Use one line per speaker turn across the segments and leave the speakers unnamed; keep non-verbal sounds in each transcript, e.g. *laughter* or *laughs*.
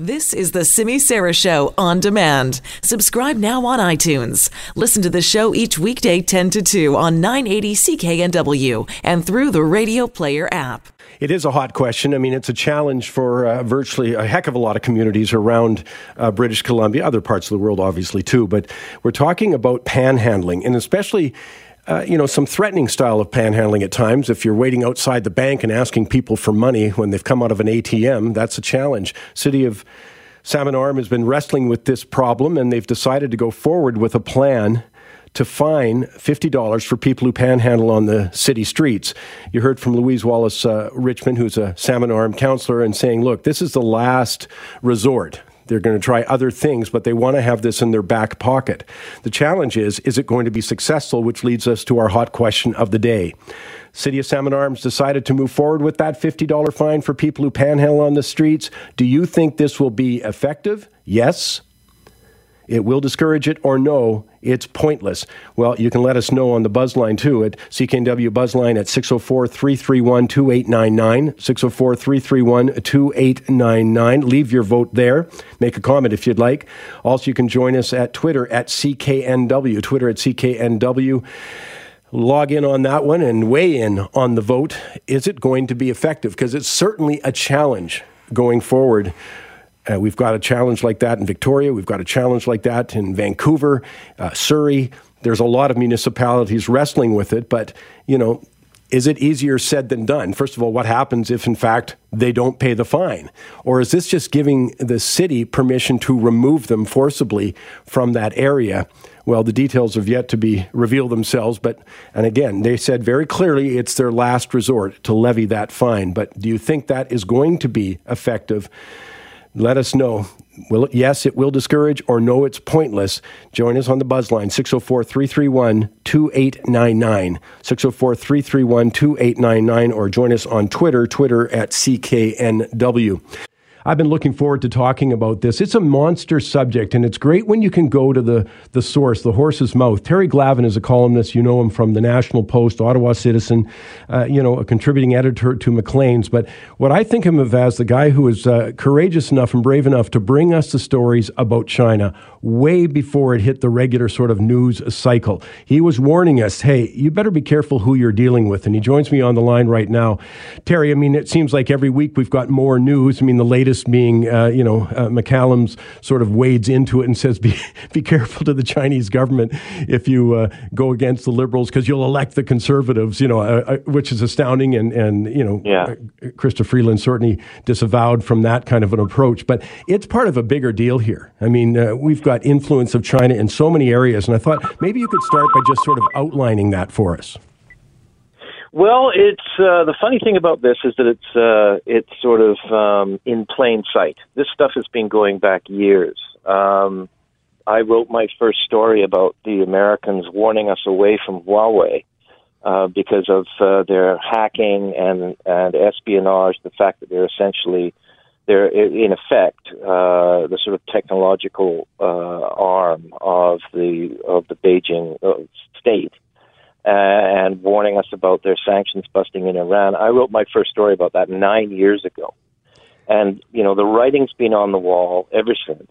This is the Simi Sara Show on demand. Subscribe now on iTunes. Listen to the show each weekday 10 to 2 on 980 CKNW and through the Radio Player app.
It is a hot question. I mean, it's a challenge for uh, virtually a heck of a lot of communities around uh, British Columbia, other parts of the world, obviously, too. But we're talking about panhandling, and especially uh, you know, some threatening style of panhandling at times. If you're waiting outside the bank and asking people for money when they've come out of an ATM, that's a challenge. City of Salmon Arm has been wrestling with this problem, and they've decided to go forward with a plan to fine $50 for people who panhandle on the city streets. You heard from Louise Wallace uh, Richmond, who's a Salmon Arm counselor, and saying, look, this is the last resort. They're going to try other things, but they want to have this in their back pocket. The challenge is is it going to be successful, which leads us to our hot question of the day. City of Salmon Arms decided to move forward with that $50 fine for people who panhandle on the streets. Do you think this will be effective? Yes it will discourage it, or no, it's pointless. Well, you can let us know on the buzzline too at CKNW Buzzline at 604 331 2899. 604 331 2899. Leave your vote there. Make a comment if you'd like. Also, you can join us at Twitter at CKNW. Twitter at CKNW log in on that one and weigh in on the vote. Is it going to be effective? Because it's certainly a challenge going forward uh, we've got a challenge like that in Victoria. We've got a challenge like that in Vancouver, uh, Surrey. There's a lot of municipalities wrestling with it, but you know, is it easier said than done? First of all, what happens if, in fact, they don't pay the fine? Or is this just giving the city permission to remove them forcibly from that area? Well, the details have yet to be revealed themselves, but, and again, they said very clearly it's their last resort to levy that fine. But do you think that is going to be effective? Let us know. Will it, yes, it will discourage, or no, it's pointless. Join us on the buzzline 604 331 2899. 604 331 2899, or join us on Twitter, Twitter at CKNW. I've been looking forward to talking about this. It's a monster subject, and it's great when you can go to the, the source, the horse's mouth. Terry Glavin is a columnist. You know him from the National Post, Ottawa Citizen, uh, you know, a contributing editor to Maclean's. But what I think of as the guy who is uh, courageous enough and brave enough to bring us the stories about China way before it hit the regular sort of news cycle. He was warning us, hey, you better be careful who you're dealing with. And he joins me on the line right now. Terry, I mean, it seems like every week we've got more news. I mean, the latest being, uh, you know, uh, McCallum's sort of wades into it and says, be, *laughs* be careful to the Chinese government if you uh, go against the liberals because you'll elect the conservatives, you know, uh, uh, which is astounding. And, and you know,
yeah.
Uh, Chrystia Freeland certainly disavowed from that kind of an approach. But it's part of a bigger deal here. I mean, we've got influence of China in so many areas, and I thought maybe you could start by just sort of outlining that for us.
Well, it's uh, the funny thing about this is that it's uh, it's sort of um, in plain sight. This stuff has been going back years. Um, I wrote my first story about the Americans warning us away from Huawei uh, because of uh, their hacking and and espionage. The fact that they're essentially they're in effect uh, the sort of technological uh, arm of the of the Beijing uh, state, and warning us about their sanctions busting in Iran. I wrote my first story about that nine years ago, and you know the writing's been on the wall ever since,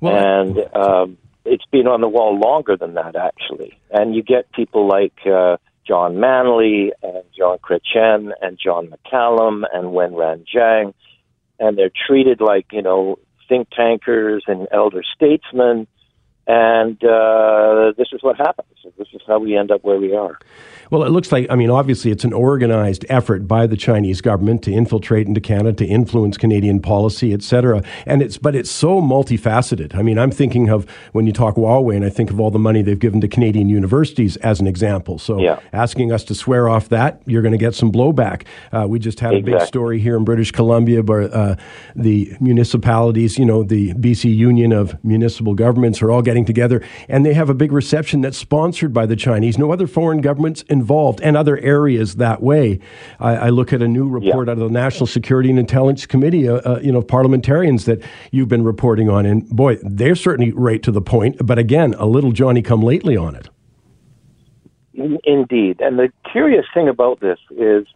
well, and um, it's been on the wall longer than that actually. And you get people like. Uh, John Manley and John Chrétien and John McCallum and Wenran Jiang and they're treated like you know think tankers and elder statesmen and uh, this is what happens. This is how we end up where we are.
Well, it looks like, I mean, obviously it's an organized effort by the Chinese government to infiltrate into Canada, to influence Canadian policy, et cetera. And it's, but it's so multifaceted. I mean, I'm thinking of when you talk Huawei, and I think of all the money they've given to Canadian universities as an example. So
yeah.
asking us to swear off that, you're going to get some blowback. Uh, we just had
exactly.
a big story here in British Columbia where uh, the municipalities, you know, the BC Union of Municipal Governments are all getting getting together, and they have a big reception that's sponsored by the Chinese. No other foreign governments involved, and other areas that way. I, I look at a new report
yeah.
out of the National Security and Intelligence Committee, uh, uh, you know, parliamentarians that you've been reporting on, and boy, they're certainly right to the point. But again, a little Johnny come lately on it.
Indeed, and the curious thing about this is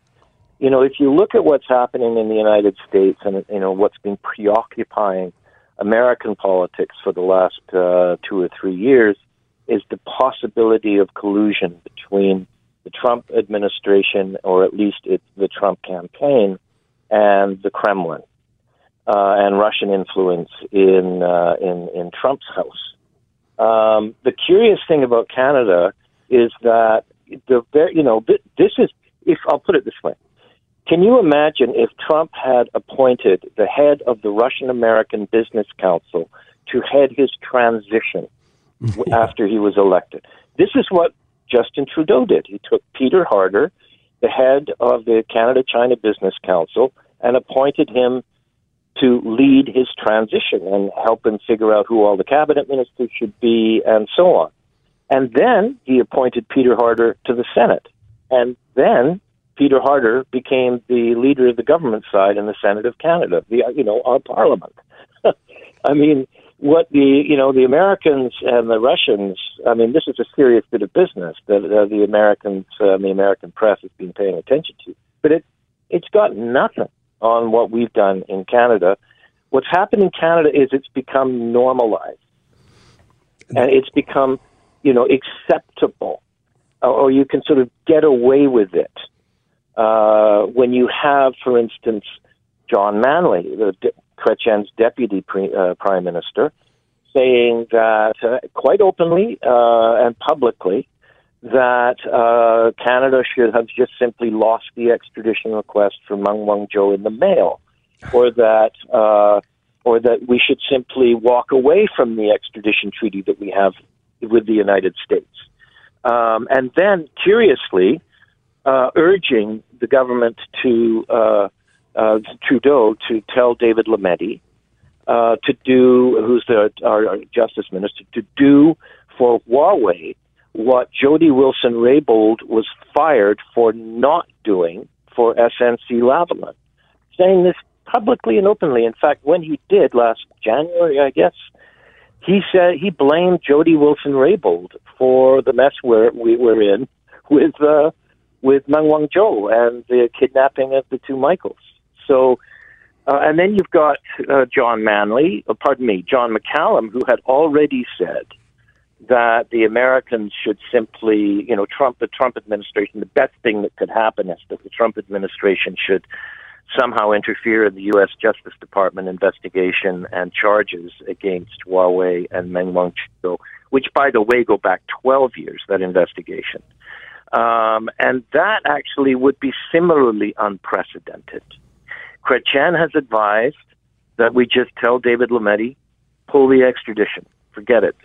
you know, if you look at what's happening in the United States and you know what's been preoccupying American politics for the last uh, two or three years, is the possibility of collusion between the Trump administration, or at least it, the Trump campaign, and the Kremlin, uh, and Russian influence in uh, in in Trump's house. Um, the curious thing about Canada is that the you know this is if I'll put it this way. Can you imagine if Trump had appointed the head of the Russian American Business Council to head his transition *laughs* after he was elected? This is what Justin Trudeau did. He took Peter Harder, the head of the Canada China Business Council, and appointed him to lead his transition and help him figure out who all the cabinet ministers should be and so on. And then he appointed Peter Harder to the Senate. And then Peter Harder became the leader of the government side in the Senate of Canada, the you know our parliament. *laughs* I mean, what the you know the Americans and the Russians. I mean, this is a serious bit of business that uh, the Americans, uh, the American press, has been paying attention to. But it it's got nothing on what we've done in Canada. What's happened in Canada is it's become normalized, and it's become you know acceptable, or you can sort of get away with it. Uh, when you have, for instance, John Manley, the Chrétien's deputy pre, uh, prime minister, saying that uh, quite openly uh, and publicly that uh, Canada should have just simply lost the extradition request for Meng Wanzhou in the mail, or that uh, or that we should simply walk away from the extradition treaty that we have with the United States. Um, and then, curiously, uh, urging the government to uh, uh, Trudeau to tell David Lametti uh, to do, who's the our, our justice minister, to do for Huawei what Jody Wilson Raybould was fired for not doing for SNC Lavalin, saying this publicly and openly. In fact, when he did last January, I guess, he said he blamed Jody Wilson Raybould for the mess we're, we were in with uh, with Meng Wanzhou and the kidnapping of the two Michaels. So, uh, and then you've got uh, John Manley, uh, pardon me, John McCallum, who had already said that the Americans should simply, you know, Trump, the Trump administration, the best thing that could happen is that the Trump administration should somehow interfere in the U.S. Justice Department investigation and charges against Huawei and Meng Wanzhou, which, by the way, go back 12 years, that investigation. Um, and that actually would be similarly unprecedented. Chrétien has advised that we just tell David Lametti, pull the extradition. Forget it.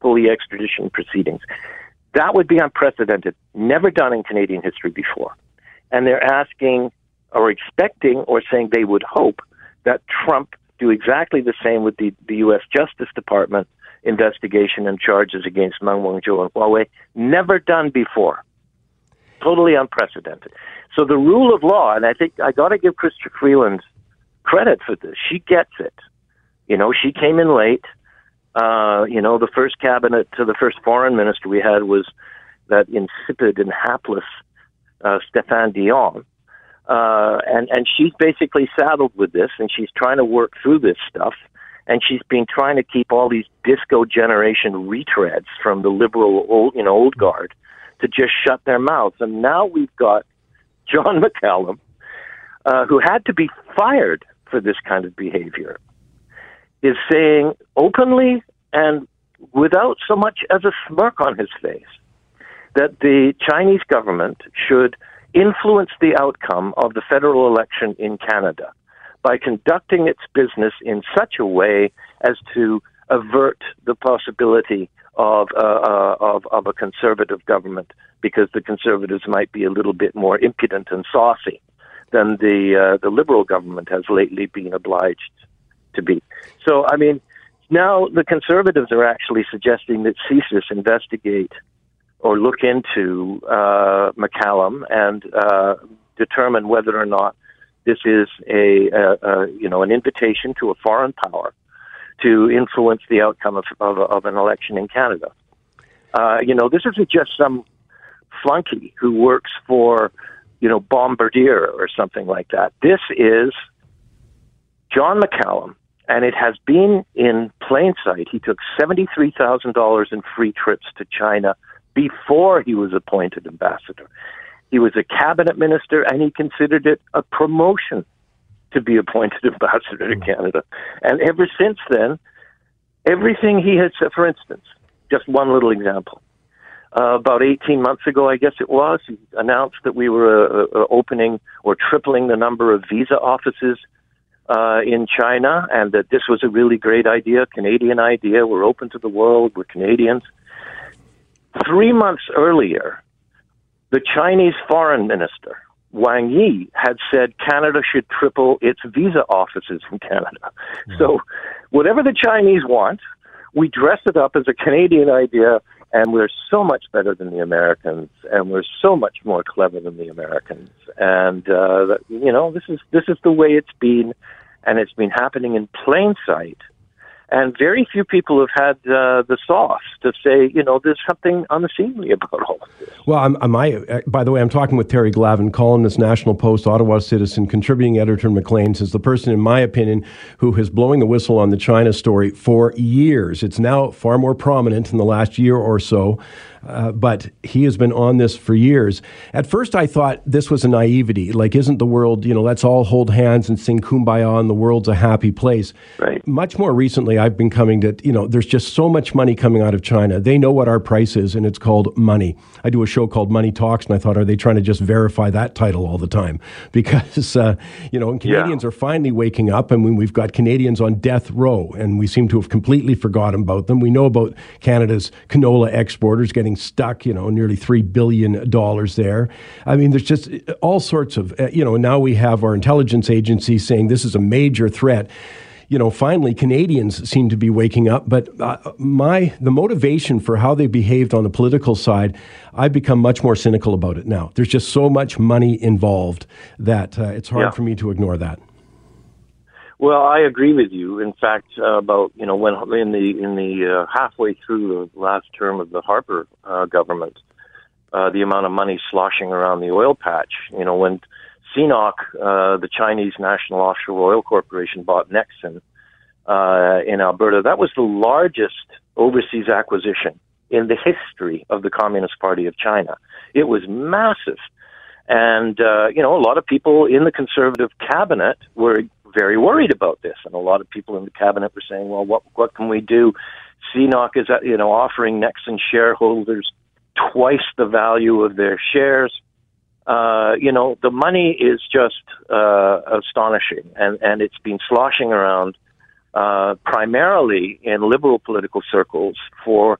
Pull the extradition proceedings. That would be unprecedented, never done in Canadian history before. And they're asking or expecting or saying they would hope that Trump do exactly the same with the, the U.S. Justice Department investigation and charges against Meng Wanzhou and Huawei, never done before. Totally unprecedented. So the rule of law, and I think I got to give Chrystia Freeland credit for this. She gets it. You know, she came in late. Uh, you know, the first cabinet to the first foreign minister we had was that insipid and hapless uh, Stéphane Dion. Uh, and, and she's basically saddled with this, and she's trying to work through this stuff and she's been trying to keep all these disco generation retreads from the liberal old you know old guard to just shut their mouths. And now we've got John *laughs* McCallum, uh, who had to be fired for this kind of behavior, is saying openly and without so much as a smirk on his face that the Chinese government should influence the outcome of the federal election in Canada by conducting its business in such a way as to avert the possibility of, uh, uh, of, of a conservative government because the conservatives might be a little bit more impudent and saucy than the uh, the liberal government has lately been obliged to be. So, I mean, now the conservatives are actually suggesting that CSIS investigate or look into uh, McCallum and uh, determine whether or not this is a, a, a, you know an invitation to a foreign power to influence the outcome of, of, of an election in Canada. Uh, you know, this isn't just some flunky who works for you know, Bombardier or something like that. This is John McCallum, and it has been in plain sight. He took $73,000 in free trips to China before he was appointed ambassador. He was a cabinet minister, and he considered it a promotion to be appointed *laughs* ambassador to Canada. And ever since then, everything he had said, for instance, just one little example. Uh, about 18 months ago, I guess it was, he announced that we were uh, uh, opening or tripling the number of visa offices uh, in China, and that this was a really great idea, Canadian idea. We're open to the world. We're Canadians. Three months earlier, the Chinese foreign minister Wang Yi had said Canada should triple its visa offices in Canada. Mm-hmm. So, whatever the Chinese want, we dress it up as a Canadian idea, and we're so much better than the Americans, and we're so much more clever than the Americans. And uh, you know, this is this is the way it's been, and it's been happening in plain sight and very few people have had uh, the sauce to say, you know, there's something unseemly about all of this.
Well, I'm, I'm I, uh, by the way, I'm talking with Terry Glavin, columnist, National Post, Ottawa Citizen, contributing editor in Maclean's, is the person, in my opinion, who has blowing the whistle on the China story for years. It's now far more prominent in the last year or so. Uh, but he has been on this for years. At first, I thought this was a naivety. Like, isn't the world, you know, let's all hold hands and sing kumbaya and the world's a happy place.
Right.
Much more recently, I've been coming to, you know, there's just so much money coming out of China. They know what our price is, and it's called money. I do a show called Money Talks, and I thought, are they trying to just verify that title all the time? *laughs* Because, uh, you know, Canadians yeah. are finally waking up, and we've got Canadians on death row, and we seem to have completely forgotten about them. We know about Canada's canola exporters getting stuck, you know, nearly $3 billion there. I mean, there's just all sorts of, uh, you know, now we have our intelligence agencies saying this is a major threat you know, finally Canadians seem to be waking up. But uh, my the motivation for how they behaved on the political side, I've become much more cynical about it now. There's just so much money involved that uh, it's hard yeah. for me to ignore that.
Well, I agree with you. In fact, uh, about you know when in the in the uh, halfway through the last term of the Harper uh, government, uh, the amount of money sloshing around the oil patch. You know when CNOOC, uh, the Chinese National Offshore Oil Corporation, bought Nexen uh, in Alberta. That was the largest overseas acquisition in the history of the Communist Party of China. It was massive. And, uh, you know, a lot of people in the conservative cabinet were very worried about this, and a lot of people in the cabinet were saying, "Well, what what can we do?" CNOOC is uh, you know offering Nexen shareholders twice the value of their shares. Uh, you know, the money is just uh, astonishing, and and it's been sloshing around uh, primarily in liberal political circles for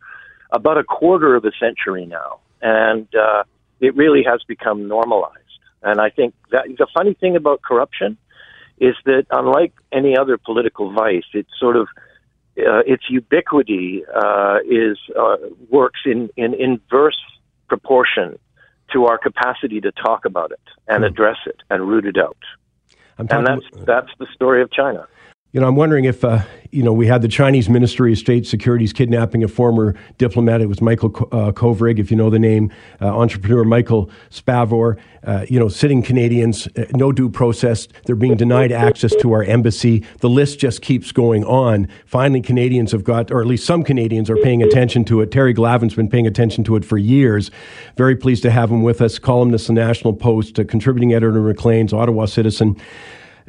about a quarter of a century now, and uh, it really has become normalized. And I think that the funny thing about corruption is that unlike any other political vice, it sort of uh, its ubiquity uh, is uh, works in, in inverse proportion to our capacity to talk about it and mm. address it and root it out. and that's that's the story of China.
You know, I'm wondering if, uh, you know, we had the Chinese Ministry of State Securities kidnapping a former diplomat. It was Michael uh, Kovrig, if you know the name, uh, entrepreneur Michael Spavor. Uh, you know, sitting Canadians, uh, no due process. They're being denied access to our embassy. The list just keeps going on. Finally, Canadians have got, or at least some Canadians are paying attention to it. Terry Glavin's been paying attention to it for years. Very pleased to have him with us, columnist, the National Post, contributing editor, Maclean's, Ottawa Citizen.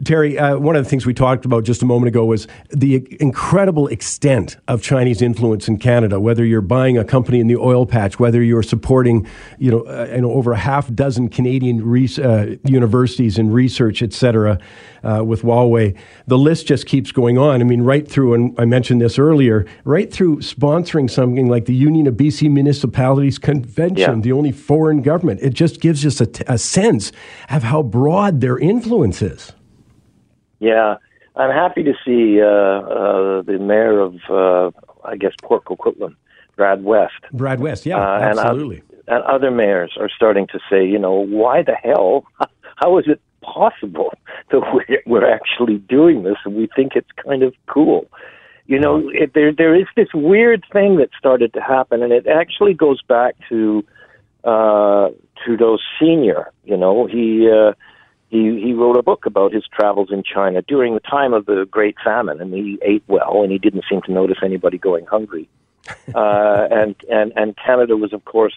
Terry, uh, one of the things we talked about just a moment ago was the incredible extent of Chinese influence in Canada. Whether you're buying a company in the oil patch, whether you're supporting, you know, uh, you know over a half dozen Canadian re- uh, universities in research, et cetera, uh, with Huawei, the list just keeps going on. I mean, right through, and I mentioned this earlier, right through sponsoring something like the Union of BC Municipalities Convention, yeah. the only foreign government. It just gives us a, t- a sense of how broad their influence is.
Yeah, I'm happy to see uh, uh, the mayor of, uh, I guess, Port Coquitlam, Brad West.
Brad West, yeah, uh, absolutely.
And, and other mayors are starting to say, you know, why the hell? *laughs* How is it possible *laughs* that we're actually doing this and we think it's kind of cool? You know, it, there there is this weird thing that started to happen, and it actually goes back to uh, Trudeau Senior. You know, he uh, he he wrote a book about his travels in China during the time of the Great Famine, and he ate well, and he didn't seem to notice anybody going hungry. *laughs* uh, and and and Canada was, of course,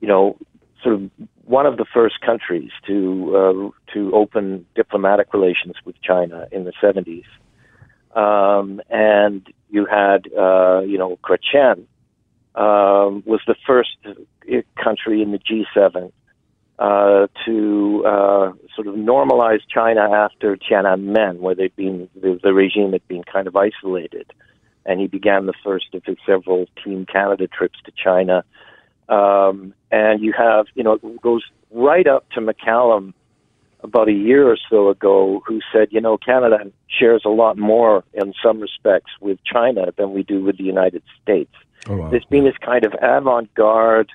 you know, sort of one of the first countries to uh, to open diplomatic relations with China in the 70s. Um, and you had, uh, you know, Chrétien um, was the first country in the G7 uh, to uh, sort of normalize China after Tiananmen, where they'd been the, the regime had been kind of isolated, and he began the first of his several Team Canada trips to China. Um, and you have, you know, it goes right up to McCallum about a year or so ago, who said, you know, Canada shares a lot more in some respects with China than we do with the United States. Oh, wow. There's been this kind of avant-garde,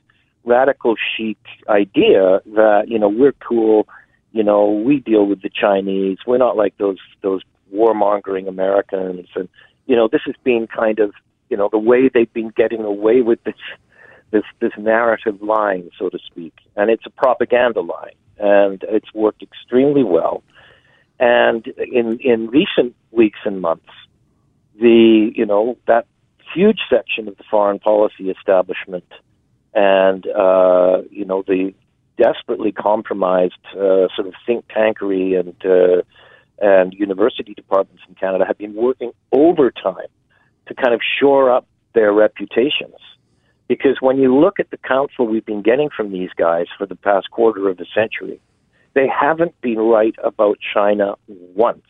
radical chic idea that you know we're cool, you know, we deal with the Chinese. We're not like those those warmongering Americans, and you know, this has been kind of you know the way they've been getting away with this this this narrative line, so to speak, and it's a propaganda line, and it's worked extremely well. And in in recent weeks and months, the you know that huge section of the foreign policy establishment, and uh, you know the desperately compromised uh, sort of think tankery and uh, and university departments in Canada have been working overtime to kind of shore up their reputations because when you look at the counsel we've been getting from these guys for the past quarter of a century, they haven't been right about China once.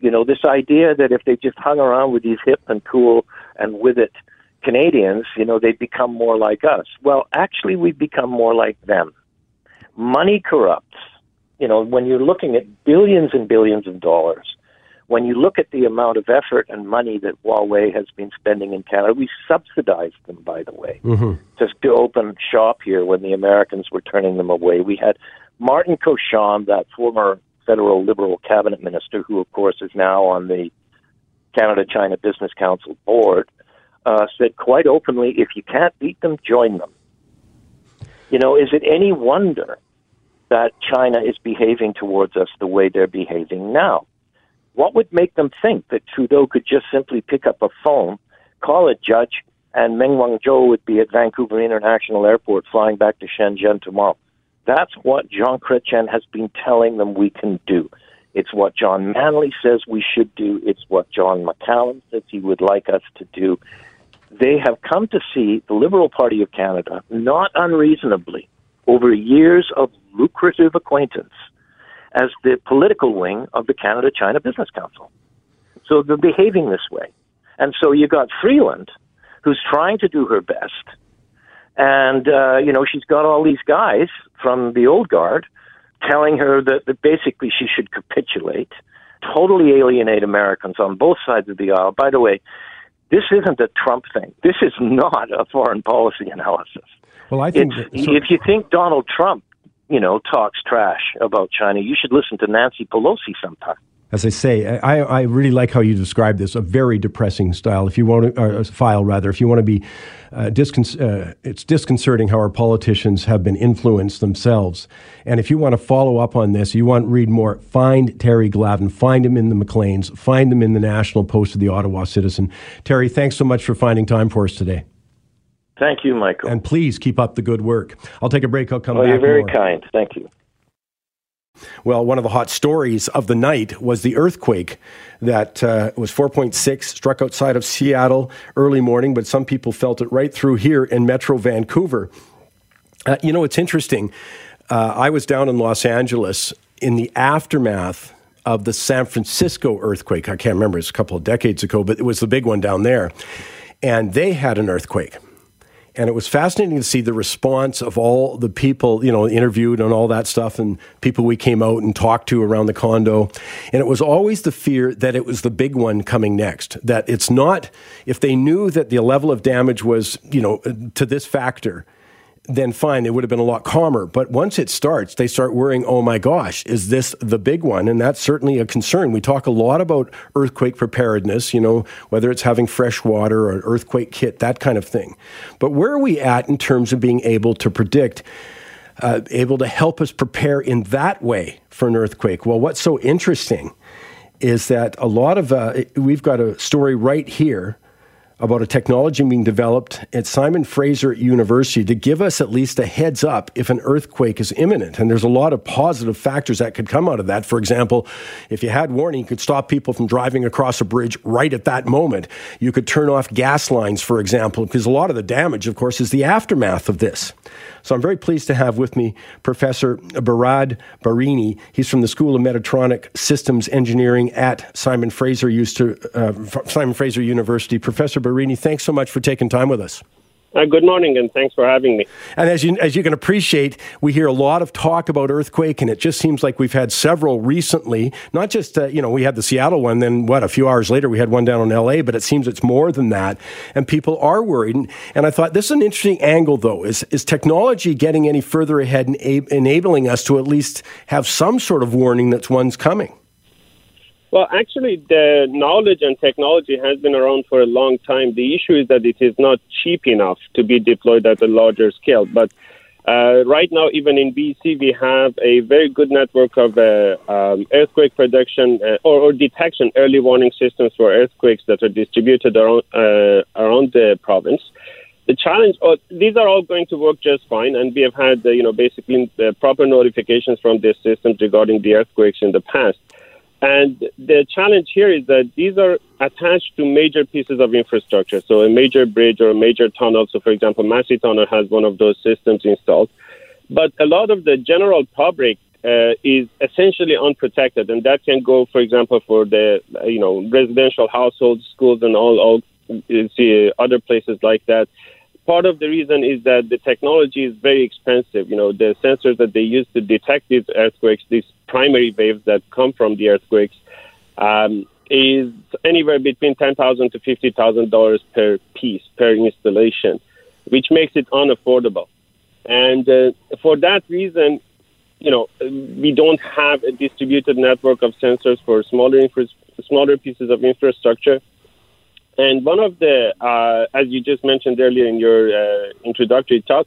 You know, this idea that if they just hung around with these hip and cool and with it Canadians, you know, they'd become more like us. Well, actually, we've become more like them. Money corrupts. You know, when you're looking at billions and billions of dollars, when you look at the amount of effort and money that Huawei has been spending in Canada, we subsidized them, by the way, mm-hmm. just to open shop here when the Americans were turning them away. We had Martin Cauchon, that former federal Liberal cabinet minister, who, of course, is now on the Canada China Business Council board, uh, said quite openly if you can't beat them, join them. You know, is it any wonder that China is behaving towards us the way they're behaving now? What would make them think that Trudeau could just simply pick up a phone, call a judge, and Meng Wanzhou would be at Vancouver International Airport flying back to Shenzhen tomorrow? That's what Jean Chrétien has been telling them we can do. It's what John Manley says we should do. It's what John McCallum says he would like us to do. They have come to see the Liberal Party of Canada, not unreasonably, over years of lucrative acquaintance, as the political wing of the Canada China Business Council. So they're behaving this way. And so you got Freeland, who's trying to do her best. And, uh, you know, she's got all these guys from the old guard telling her that, that basically she should capitulate, totally alienate Americans on both sides of the aisle. By the way, this isn't a Trump thing. This is not a foreign policy analysis.
Well, I think
that, so, if you think Donald Trump you know, talks trash about China, you should listen to Nancy Pelosi sometime.
As I say, I, I really like how you describe this, a very depressing style. If you want to, file rather, if you want to be, uh, discon- uh, it's disconcerting how our politicians have been influenced themselves. And if you want to follow up on this, you want to read more, find Terry Glavin, find him in the Maclean's, find him in the National Post of the Ottawa Citizen. Terry, thanks so much for finding time for us today.
Thank you, Michael.
And please keep up the good work. I'll take a break. I'll come
well,
back.
You're very
more.
kind. Thank you.
Well, one of the hot stories of the night was the earthquake that uh, was 4.6, struck outside of Seattle early morning, but some people felt it right through here in Metro Vancouver. Uh, you know, it's interesting. Uh, I was down in Los Angeles in the aftermath of the San Francisco earthquake. I can't remember, it's a couple of decades ago, but it was the big one down there. And they had an earthquake. And it was fascinating to see the response of all the people, you know, interviewed and all that stuff, and people we came out and talked to around the condo. And it was always the fear that it was the big one coming next. That it's not, if they knew that the level of damage was, you know, to this factor, then fine, they would have been a lot calmer. But once it starts, they start worrying, oh my gosh, is this the big one? And that's certainly a concern. We talk a lot about earthquake preparedness, you know, whether it's having fresh water or an earthquake kit, that kind of thing. But where are we at in terms of being able to predict? Uh, able to help us prepare in that way for an earthquake. Well, what's so interesting is that a lot of, uh, we've got a story right here about a technology being developed at Simon Fraser University to give us at least a heads up if an earthquake is imminent. And there's a lot of positive factors that could come out of that. For example, if you had warning, you could stop people from driving across a bridge right at that moment. You could turn off gas lines, for example, because a lot of the damage, of course, is the aftermath of this. So I'm very pleased to have with me Professor Behraad Bahreyni. He's from the School of Mechatronic Systems Engineering at Simon Fraser, uh, Simon Fraser University. Professor Bahreyni, thanks so much for taking time with us.
Uh, good morning, and thanks for having me.
And as you as you can appreciate, we hear a lot of talk about earthquake, and it just seems like we've had several recently. Not just uh, you know we had the Seattle one, then what? A few hours later, we had one down in L.A. But it seems it's more than that, and people are worried. And, and I thought this is an interesting angle, though. Is is technology getting any further ahead and enabling us to at least have some sort of warning that one's coming?
Well, actually, the knowledge and technology has been around for a long time. The issue is that it is not cheap enough to be deployed at a larger scale. But uh, right now, even in BC, we have a very good network of uh, um, earthquake prediction uh, or, or, detection early warning systems for earthquakes that are distributed around, uh, around the province. The challenge, oh, these are all going to work just fine, and we have had, uh, you know, basically uh, proper notifications from these systems regarding the earthquakes in the past. And the challenge here is that these are attached to major pieces of infrastructure. So a major bridge or a major tunnel. So, for example, Massey Tunnel has one of those systems installed. But a lot of the general public uh, is essentially unprotected, and that can go, for example, for the you know residential households, schools, and all all see other places like that part of the reason is that the technology is very expensive. You know, the sensors that they use to detect these earthquakes, these primary waves that come from the earthquakes, um, is anywhere between ten thousand to fifty thousand dollars per piece per installation, which makes it unaffordable. And uh, for that reason, you know, we don't have a distributed network of sensors for smaller infra- smaller pieces of infrastructure. And one of the, uh, as you just mentioned earlier in your uh, introductory talk,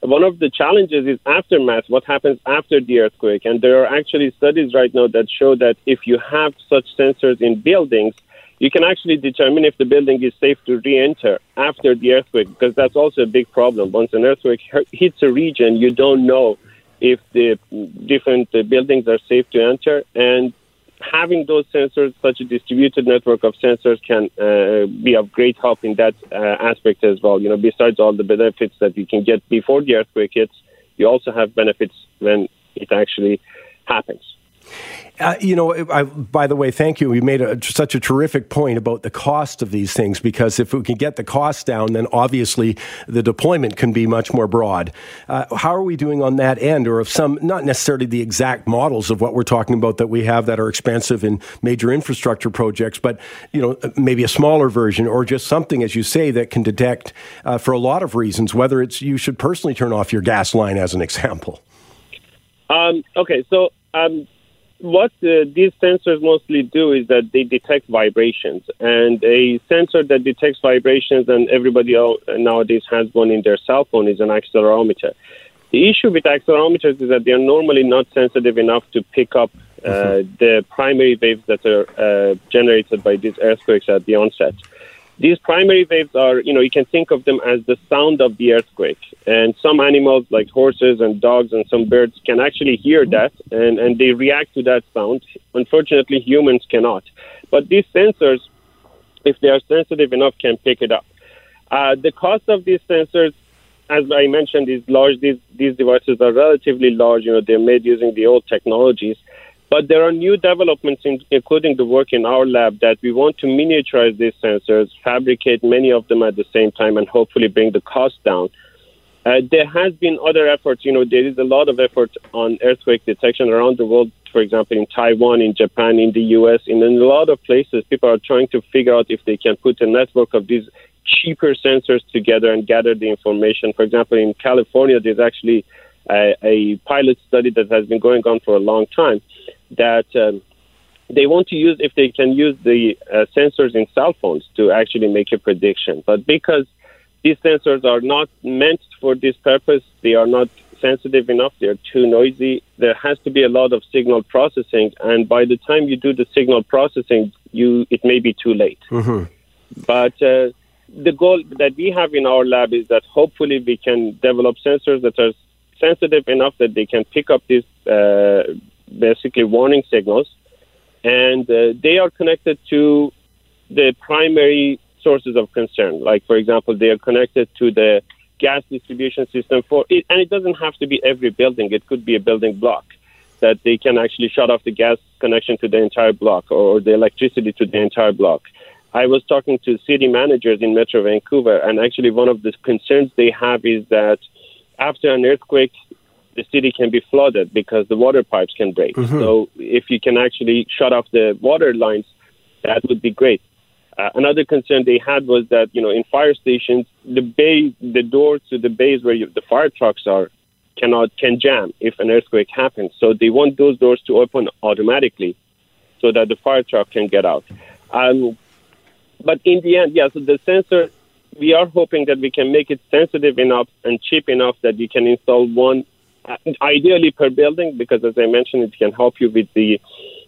one of the challenges is aftermath, what happens after the earthquake. And there are actually studies right now that show that if you have such sensors in buildings, you can actually determine if the building is safe to re enter after the earthquake, because that's also a big problem. Once an earthquake hits a region, you don't know if the different uh, buildings are safe to enter. And having those sensors, such a distributed network of sensors, can uh, be of great help in that uh, aspect as well. You know, besides all the benefits that you can get before the earthquake hits, you also have benefits when it actually happens.
Uh, you know, I, by the way, thank you. You made a, such a terrific point about the cost of these things because if we can get the cost down, then obviously the deployment can be much more broad. Uh, how are we doing on that end, or of some, not necessarily the exact models of what we're talking about that we have that are expensive in major infrastructure projects, but you know, maybe a smaller version or just something, as you say, that can detect uh, for a lot of reasons whether it's you should personally turn off your gas line, as an *laughs* example.
Um, okay, so. Um what uh, these sensors mostly do is that they detect vibrations, and a sensor that detects vibrations, and everybody nowadays has one in their cell phone, is an accelerometer. The issue with accelerometers is that they are normally not sensitive enough to pick up uh, mm-hmm. the primary waves that are uh, generated by these earthquakes at the onset. These primary waves are, you know, you can think of them as the sound of the earthquake. And some animals, like horses and dogs and some birds, can actually hear that and, and they react to that sound. Unfortunately, humans cannot. But these sensors, if they are sensitive enough, can pick it up. Uh, the cost of these sensors, as I mentioned, is large. These, these devices are relatively large. You know, they're made using the old technologies. But there are new developments, in, including the work in our lab, that we want to miniaturize these sensors, fabricate many of them at the same time, and hopefully bring the cost down. Uh, there has been other efforts. You know, there is a lot of effort on earthquake detection around the world. For example, in Taiwan, in Japan, in the U.S., in a lot of places, people are trying to figure out if they can put a network of these cheaper sensors together and gather the information. For example, in California, there's actually a, a pilot study that has been going on for a long time that um, they want to use if they can use the uh, sensors in cell phones to actually make a prediction. But because these sensors are not meant for this purpose, they are not sensitive enough, they are too noisy. There has to be a lot of signal processing, and by the time you do the signal processing, you it may be too late. Mm-hmm. But uh, the goal that we have in our lab is that hopefully we can develop sensors that are sensitive enough that they can pick up these uh, basically warning signals, and uh, they are connected to the primary sources of concern. Like, for example, they are connected to the gas distribution system for it, and it doesn't have to be every building. It could be a building block that they can actually shut off the gas connection to the entire block or the electricity to the entire block. I was talking to city managers in Metro Vancouver, and actually, one of the concerns they have is that after an earthquake, the city can be flooded because the water pipes can break. Mm-hmm. So, if you can actually shut off the water lines, that would be great. Uh, another concern they had was that you know in fire stations the bay the doors to the bays where you, the fire trucks are cannot can jam if an earthquake happens. So they want those doors to open automatically so that the fire truck can get out. Um, but in the end, yeah, so the sensor, we are hoping that we can make it sensitive enough and cheap enough that you can install one, ideally per building, because as I mentioned, it can help you with the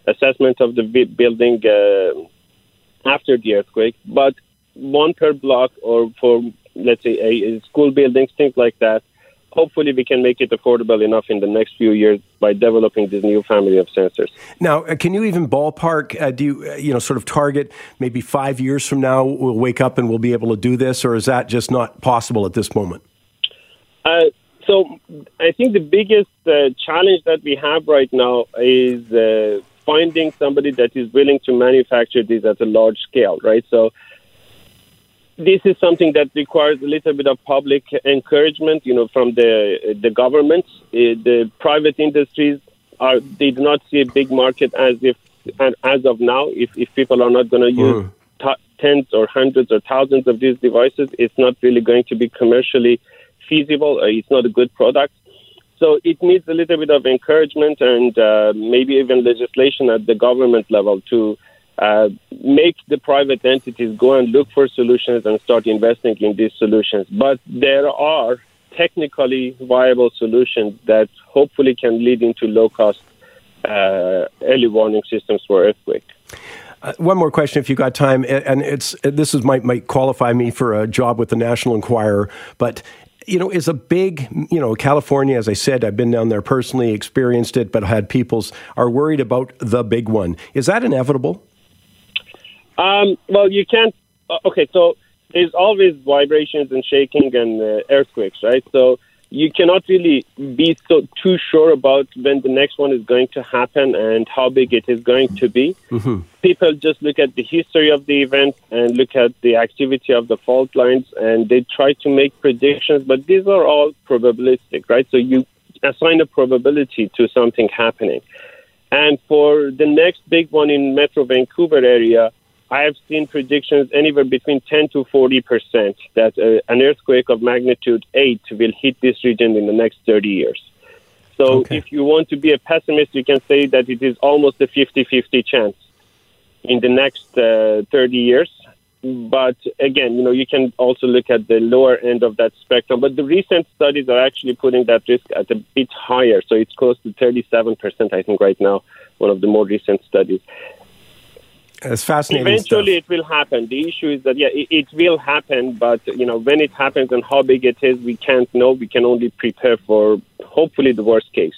assessment of the building uh, after the earthquake. But one per block or for, let's say, a, a school buildings, things like that, hopefully we can make it affordable enough in the next few years by developing this new family of sensors.
Now, uh, can you even ballpark? Uh, do you, uh, you know, sort of target maybe five years from now we'll wake up and we'll be able to do this, or is that just not possible at this moment?
Uh, so, I think the biggest uh, challenge that we have right now is uh, finding somebody that is willing to manufacture this at a large scale, right? So this is something that requires a little bit of public encouragement, you know, from the the government. Uh, the private industries are they do not see a big market as if as of now. If if people are not going to use mm. t- tens or hundreds or thousands of these devices, it's not really going to be commercially feasible. Uh, it's not a good product. So it needs a little bit of encouragement and uh, maybe even legislation at the government level to uh, make the private entities go and look for solutions and start investing in these solutions. But there are technically viable solutions that hopefully can lead into low cost uh, early warning systems for earthquake.
Uh, one more question, if you got time, and it's this is might might qualify me for a job with the National Enquirer, but you know, is a big, you know, California, as I said, I've been down there personally, experienced it, but had people's are worried about the big one. Is that inevitable?
Um, well, you can't. Uh, okay, so there's always vibrations and shaking and uh, earthquakes, right? So you cannot really be so too sure about when the next one is going to happen and how big it is going to be. Mm-hmm. People just look at the history of the event and look at the activity of the fault lines and they try to make predictions, but these are all probabilistic, right? So you assign a probability to something happening. And for the next big one in Metro Vancouver area, I have seen predictions anywhere between 10 to 40 percent that uh, an earthquake of magnitude 8 will hit this region in the next 30 years. So okay. if you want to be a pessimist, you can say that it is almost a 50-50 chance in the next uh, 30 years. But again, you know, you can also look at the lower end of that spectrum. But the recent studies are actually putting that risk at a bit higher. So it's close to 37%, I think, right now, one of the more recent studies.
It's fascinating.
Eventually,
stuff.
it will happen. The issue is that yeah, it, it, will happen, but you know when it happens and how big it is, we can't know. We can only prepare for hopefully the worst case.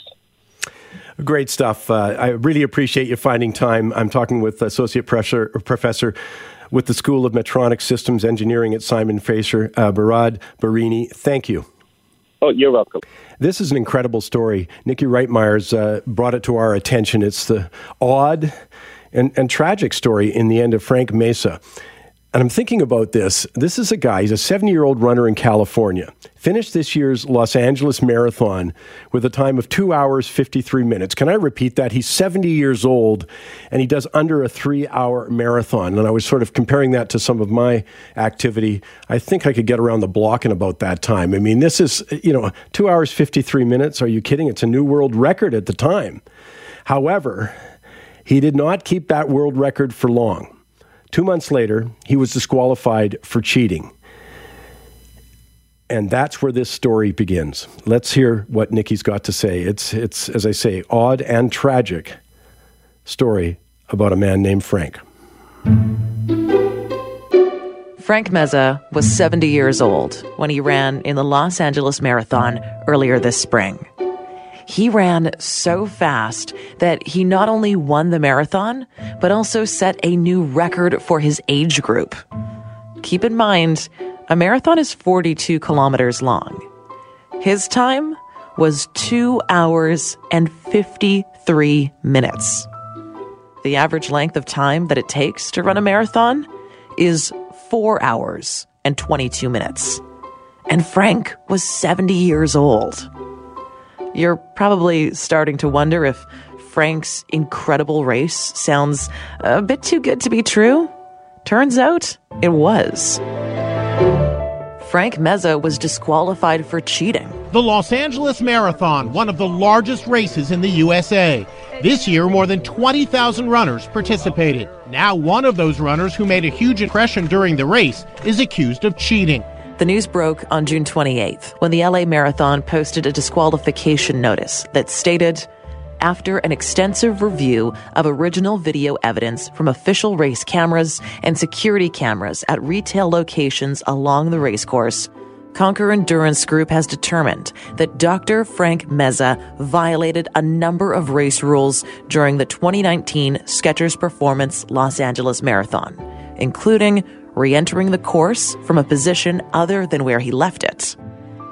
Great stuff. Uh, I really appreciate you finding time. I'm talking with Associate Professor, professor with the School of Mechatronic Systems Engineering at Simon Fraser, uh, Behraad Bahreyni. Thank you.
Oh, you're welcome.
This is an incredible story. Nikki Reitmeyer's uh, brought it to our attention. It's the odd and, and tragic story in the end of Frank Meza. And I'm thinking about this. This is a guy, he's a 70 year old runner in California. Finished this year's Los Angeles Marathon with a time of two hours, 53 minutes. Can I repeat that? He's 70 years old and he does under a three hour marathon. And I was sort of comparing that to some of my activity. I think I could get around the block in about that time. I mean, this is, you know, two hours, 53 minutes. Are you kidding? It's a new world record at the time. However, he did not keep that world record for long. Two months later, he was disqualified for cheating. And that's where this story begins. Let's hear what Nikki's got to say. It's, it's as I say, odd and tragic story about a man named Frank.
Frank Meza was 70 years old when he ran in the Los Angeles Marathon earlier this spring. He ran so fast that he not only won the marathon, but also set a new record for his age group. Keep in mind, a marathon is 42 kilometers long. His time was 2 hours and 53 minutes. The average length of time that it takes to run a marathon is 4 hours and 22 minutes. And Frank was 70 years old. You're probably starting to wonder if Frank's incredible race sounds a bit too good to be true. Turns out it was. Frank Meza was disqualified for cheating.
The Los Angeles Marathon, one of the largest races in the USA. This year, more than 20,000 runners participated. Now, one of those runners who made a huge impression during the race is accused of cheating.
The news broke on June 28th when the LA Marathon posted a disqualification notice that stated, after an extensive review of original video evidence from official race cameras and security cameras at retail locations along the racecourse, Conqur Endurance Group has determined that Dr. Frank Meza violated a number of race rules during the 2019 Skechers Performance Los Angeles Marathon, including re entering the course from a position other than where he left it.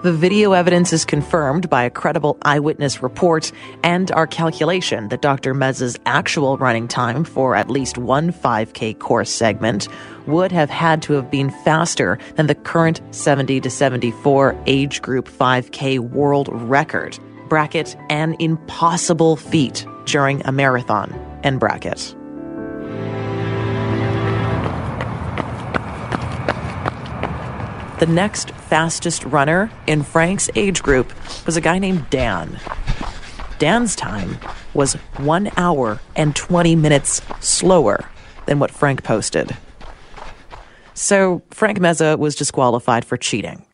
The video evidence is confirmed by a credible eyewitness report and our calculation that Dr. Meza's actual running time for at least one 5K course segment would have had to have been faster than the current 70 to 74 age group 5K world record. Bracket an impossible feat during a marathon. End bracket. The next fastest runner in Frank's age group was a guy named Dan. Dan's time was one hour and 20 minutes slower than what Frank posted. So Frank Meza was disqualified for cheating.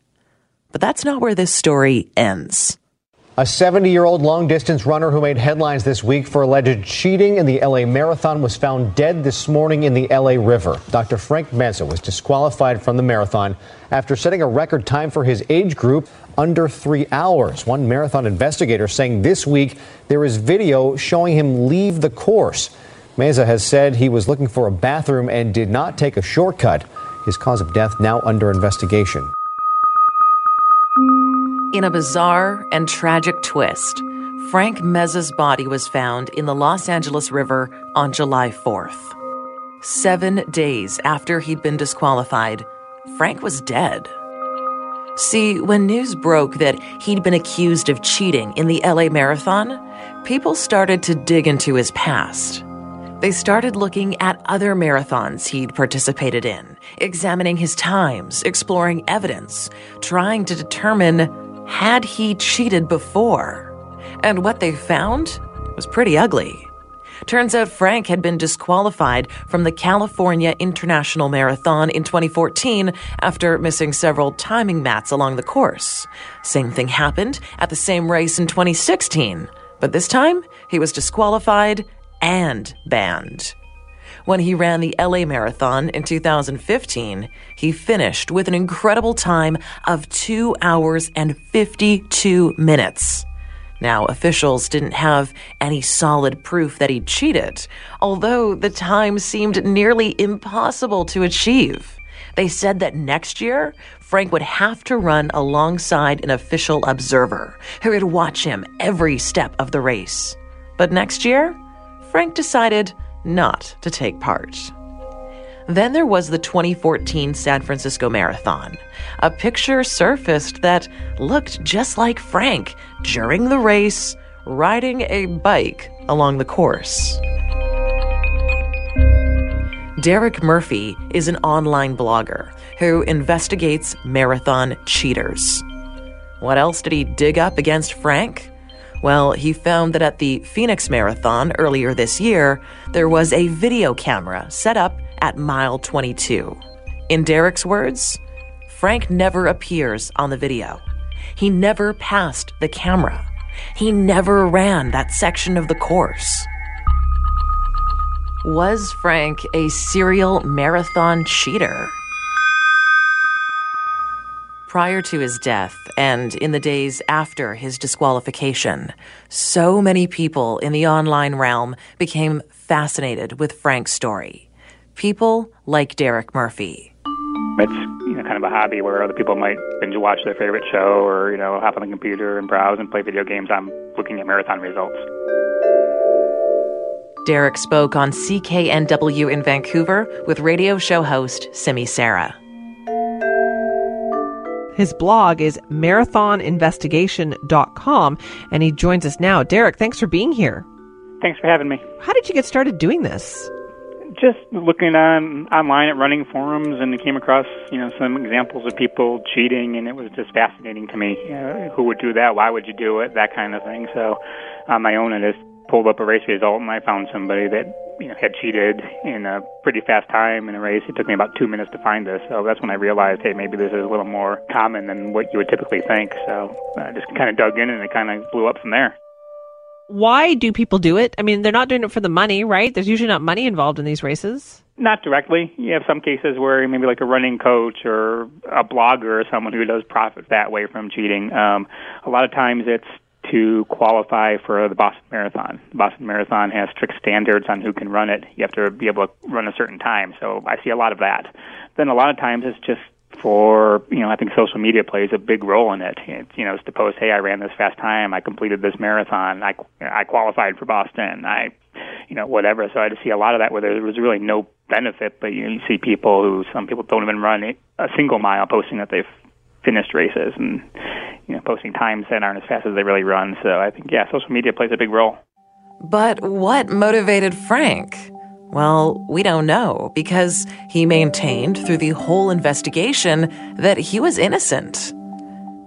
But that's not where this story ends.
A 70 year old long distance runner who made headlines this week for alleged cheating in the LA Marathon was found dead this morning in the LA River. Dr. Frank Meza was disqualified from the marathon after setting a record time for his age group under three hours. One marathon investigator saying this week there is video showing him leave the course. Meza has said he was looking for a bathroom and did not take a shortcut. His cause of death now under investigation.
In a bizarre and tragic twist, Frank Meza's body was found in the Los Angeles River on July 4th. Seven days after he'd been disqualified, Frank was dead. See, when news broke that he'd been accused of cheating in the LA Marathon, people started to dig into his past. They started looking at other marathons he'd participated in, examining his times, exploring evidence, trying to determine had he cheated before? And what they found was pretty ugly. Turns out Frank had been disqualified from the California International Marathon in 2014 after missing several timing mats along the course. Same thing happened at the same race in 2016, but this time he was disqualified and banned. When he ran the LA Marathon in 2015, he finished with an incredible time of 2 hours and 52 minutes. Now, officials didn't have any solid proof that he cheated, although the time seemed nearly impossible to achieve. They said that next year, Frank would have to run alongside an official observer who would watch him every step of the race. But next year, Frank decided not to take part. Then there was the 2014 San Francisco Marathon. A picture surfaced that looked just like Frank during the race, riding a bike along the course. Derek Murphy is an online blogger who investigates marathon cheaters. What else did he dig up against Frank? Well, he found that at the Phoenix Marathon earlier this year, there was a video camera set up at mile 22. In Derek's words, Frank never appears on the video. He never passed the camera. He never ran that section of the course. Was Frank a serial marathon cheater? Prior to his death and in the days after his disqualification, so many people in the online realm became fascinated with Frank's story. People like Derek Murphy.
It's you know kind of a hobby where other people might binge watch their favorite show or you know hop on the computer and browse and play video games. I'm looking at marathon results.
Derek spoke on CKNW in Vancouver with radio show host Simi Sara.
His blog is marathoninvestigation.com, and he joins us now. Derek, thanks for being here.
Thanks for having me.
How did you get started doing this?
Just looking on online at running forums, and came across you know some examples of people cheating, and it was just fascinating to me. You know, who would do that? Why would you do it? That kind of thing. So, on my own, I just pulled up a race result, and I found somebody that you know had cheated in a pretty fast time in a race. It took me about two minutes to find this, so that's when I realized, hey, maybe this is a little more common than what you would typically think. So I just kind of dug in, and it kind of blew up from there.
Why do people do it? I mean, they're not doing it for the money, right? There's usually not money involved in these races.
Not directly. You have some cases where maybe like a running coach or a blogger or someone who does profit that way from cheating. Um, a lot of times it's to qualify for the Boston Marathon. The Boston Marathon has strict standards on who can run it. You have to be able to run a certain time. So I see a lot of that. Then a lot of times it's just for you know I think social media plays a big role in it. It's, you know, it's to post, hey, I ran this fast time, I completed this marathon, I I qualified for Boston, I you know whatever. So I just see a lot of that where there was really no benefit, but you, know, you see people who some people don't even run a single mile posting that they've finished races and you know posting times that aren't as fast as they really run. So I think yeah, social media plays a big role.
But what motivated Frank? Well, we don't know because he maintained through the whole investigation that he was innocent.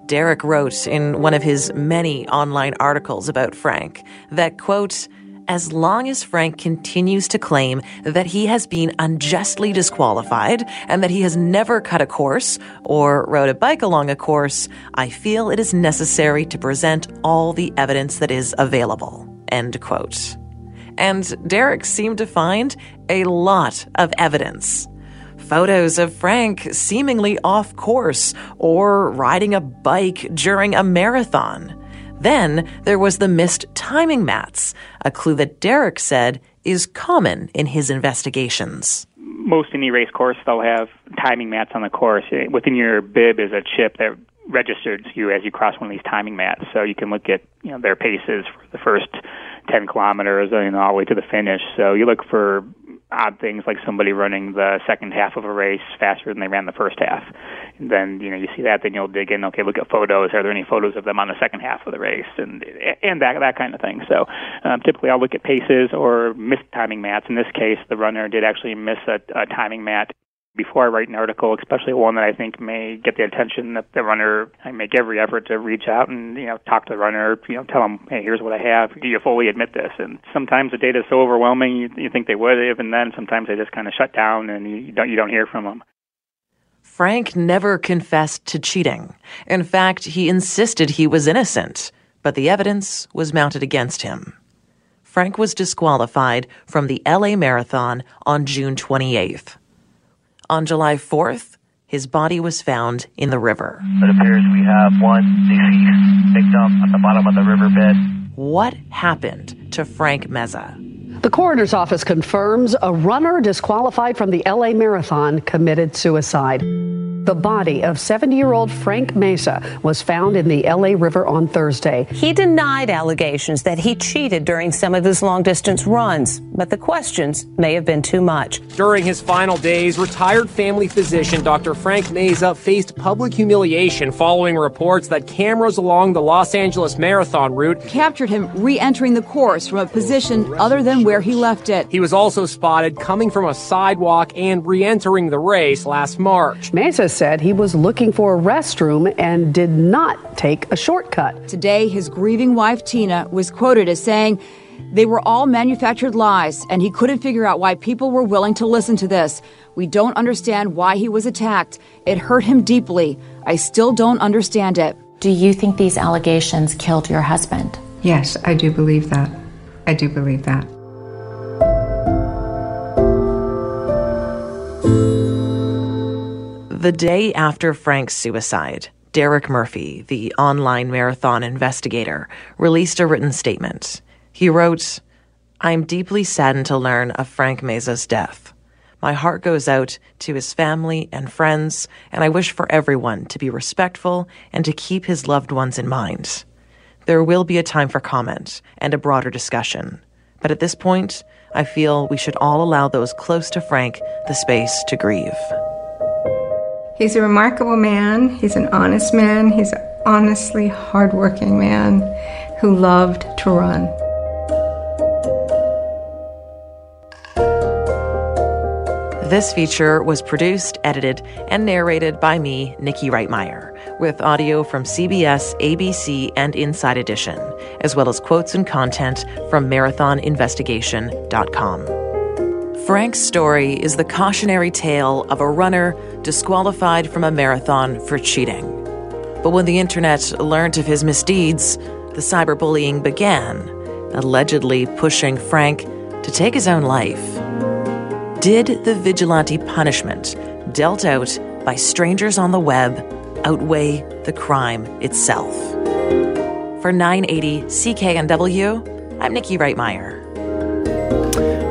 Derek wrote in one of his many online articles about Frank that, quote, as long as Frank continues to claim that he has been unjustly disqualified and that he has never cut a course or rode a bike along a course, I feel it is necessary to present all the evidence that is available. End quote. And Derek seemed to find a lot of evidence. Photos of Frank seemingly off course or riding a bike during a marathon then there was the missed timing mats, a clue that Derek said is common in his investigations.
Most any race course, they'll have timing mats on the course. Within your bib is a chip that registers you as you cross one of these timing mats, so you can look at you know their paces for the first 10 kilometers and all the way to the finish. So you look for odd things like somebody running the second half of a race faster than they ran the first half. And then you know you see that, then you'll dig in. Okay, look at photos. Are there any photos of them on the second half of the race, and and that that kind of thing. So um, typically, I'll look at paces or missed timing mats. In this case, the runner did actually miss a, a timing mat before I write an article, especially one that I think may get the attention of the runner, I make every effort to reach out and you know talk to the runner, you know tell them, hey, here's what I have. Do you fully admit this? And sometimes the data is so overwhelming, you, you think they would, even then sometimes they just kind of shut down and you don't you don't hear from them.
Frank never confessed to cheating. In fact, he insisted he was innocent, but the evidence was mounted against him. Frank was disqualified from the LA Marathon on June 28th. On July 4th, his body was found in the river.
It appears we have one deceased victim at the bottom of the riverbed.
What happened to Frank Meza?
The coroner's office confirms a runner disqualified from the LA Marathon committed suicide. The body of 70 year old Frank Meza was found in the LA River on Thursday.
He denied allegations that he cheated during some of his long distance runs, but the questions may have been too much.
During his final days, retired family physician Dr. Frank Meza faced public humiliation following reports that cameras along the Los Angeles Marathon route
captured him re entering the course from a position other than where he left it.
He was also spotted coming from a sidewalk and re entering the race last March.
Meza said he was looking for a restroom and did not take a shortcut.
Today, his grieving wife, Tina, was quoted as saying, they were all manufactured lies, and he couldn't figure out why people were willing to listen to this. We don't understand why he was attacked. It hurt him deeply. I still don't understand it.
Do you think these allegations killed your husband?
Yes, I do believe that. I do believe that.
The day after Frank's suicide, Derek Murphy, the online marathon investigator, released a written statement. He wrote, I am deeply saddened to learn of Frank Meza's death. My heart goes out to his family and friends, and I wish for everyone to be respectful and to keep his loved ones in mind. There will be a time for comment and a broader discussion, but at this point, I feel we should all allow those close to Frank the space to grieve.
He's a remarkable man. He's an honest man. He's an honestly hardworking man who loved to run.
This feature was produced, edited, and narrated by me, Nikki Reitmeyer, with audio from CBS, ABC, and Inside Edition, as well as quotes and content from marathoninvestigation.com. Frank's story is the cautionary tale of a runner disqualified from a marathon for cheating. But when the internet learned of his misdeeds, the cyberbullying began, allegedly pushing Frank to take his own life. Did the vigilante punishment dealt out by strangers on the web outweigh the crime itself? For 980 CKNW, I'm Nikki Reitmeyer.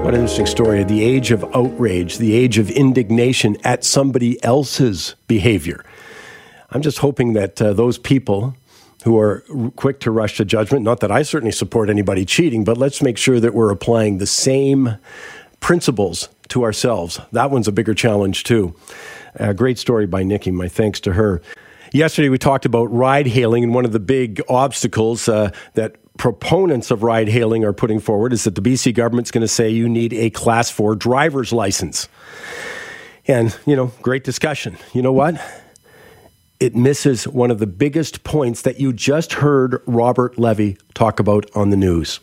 What an interesting story. The age of outrage, the age of indignation at somebody else's behavior. I'm just hoping that uh, those people who are quick to rush to judgment, not that I certainly support anybody cheating, but let's make sure that we're applying the same principles to ourselves. That one's a bigger challenge, too. A great story by Nikki. My thanks to her. Yesterday, we talked about ride hailing, and one of the big obstacles uh, that proponents of ride hailing are putting forward is that the BC government's going to say you need a class 4 driver's license. And, you know, great discussion. You know what? It misses one of the biggest points that you just heard Robert Levy talk about on the news.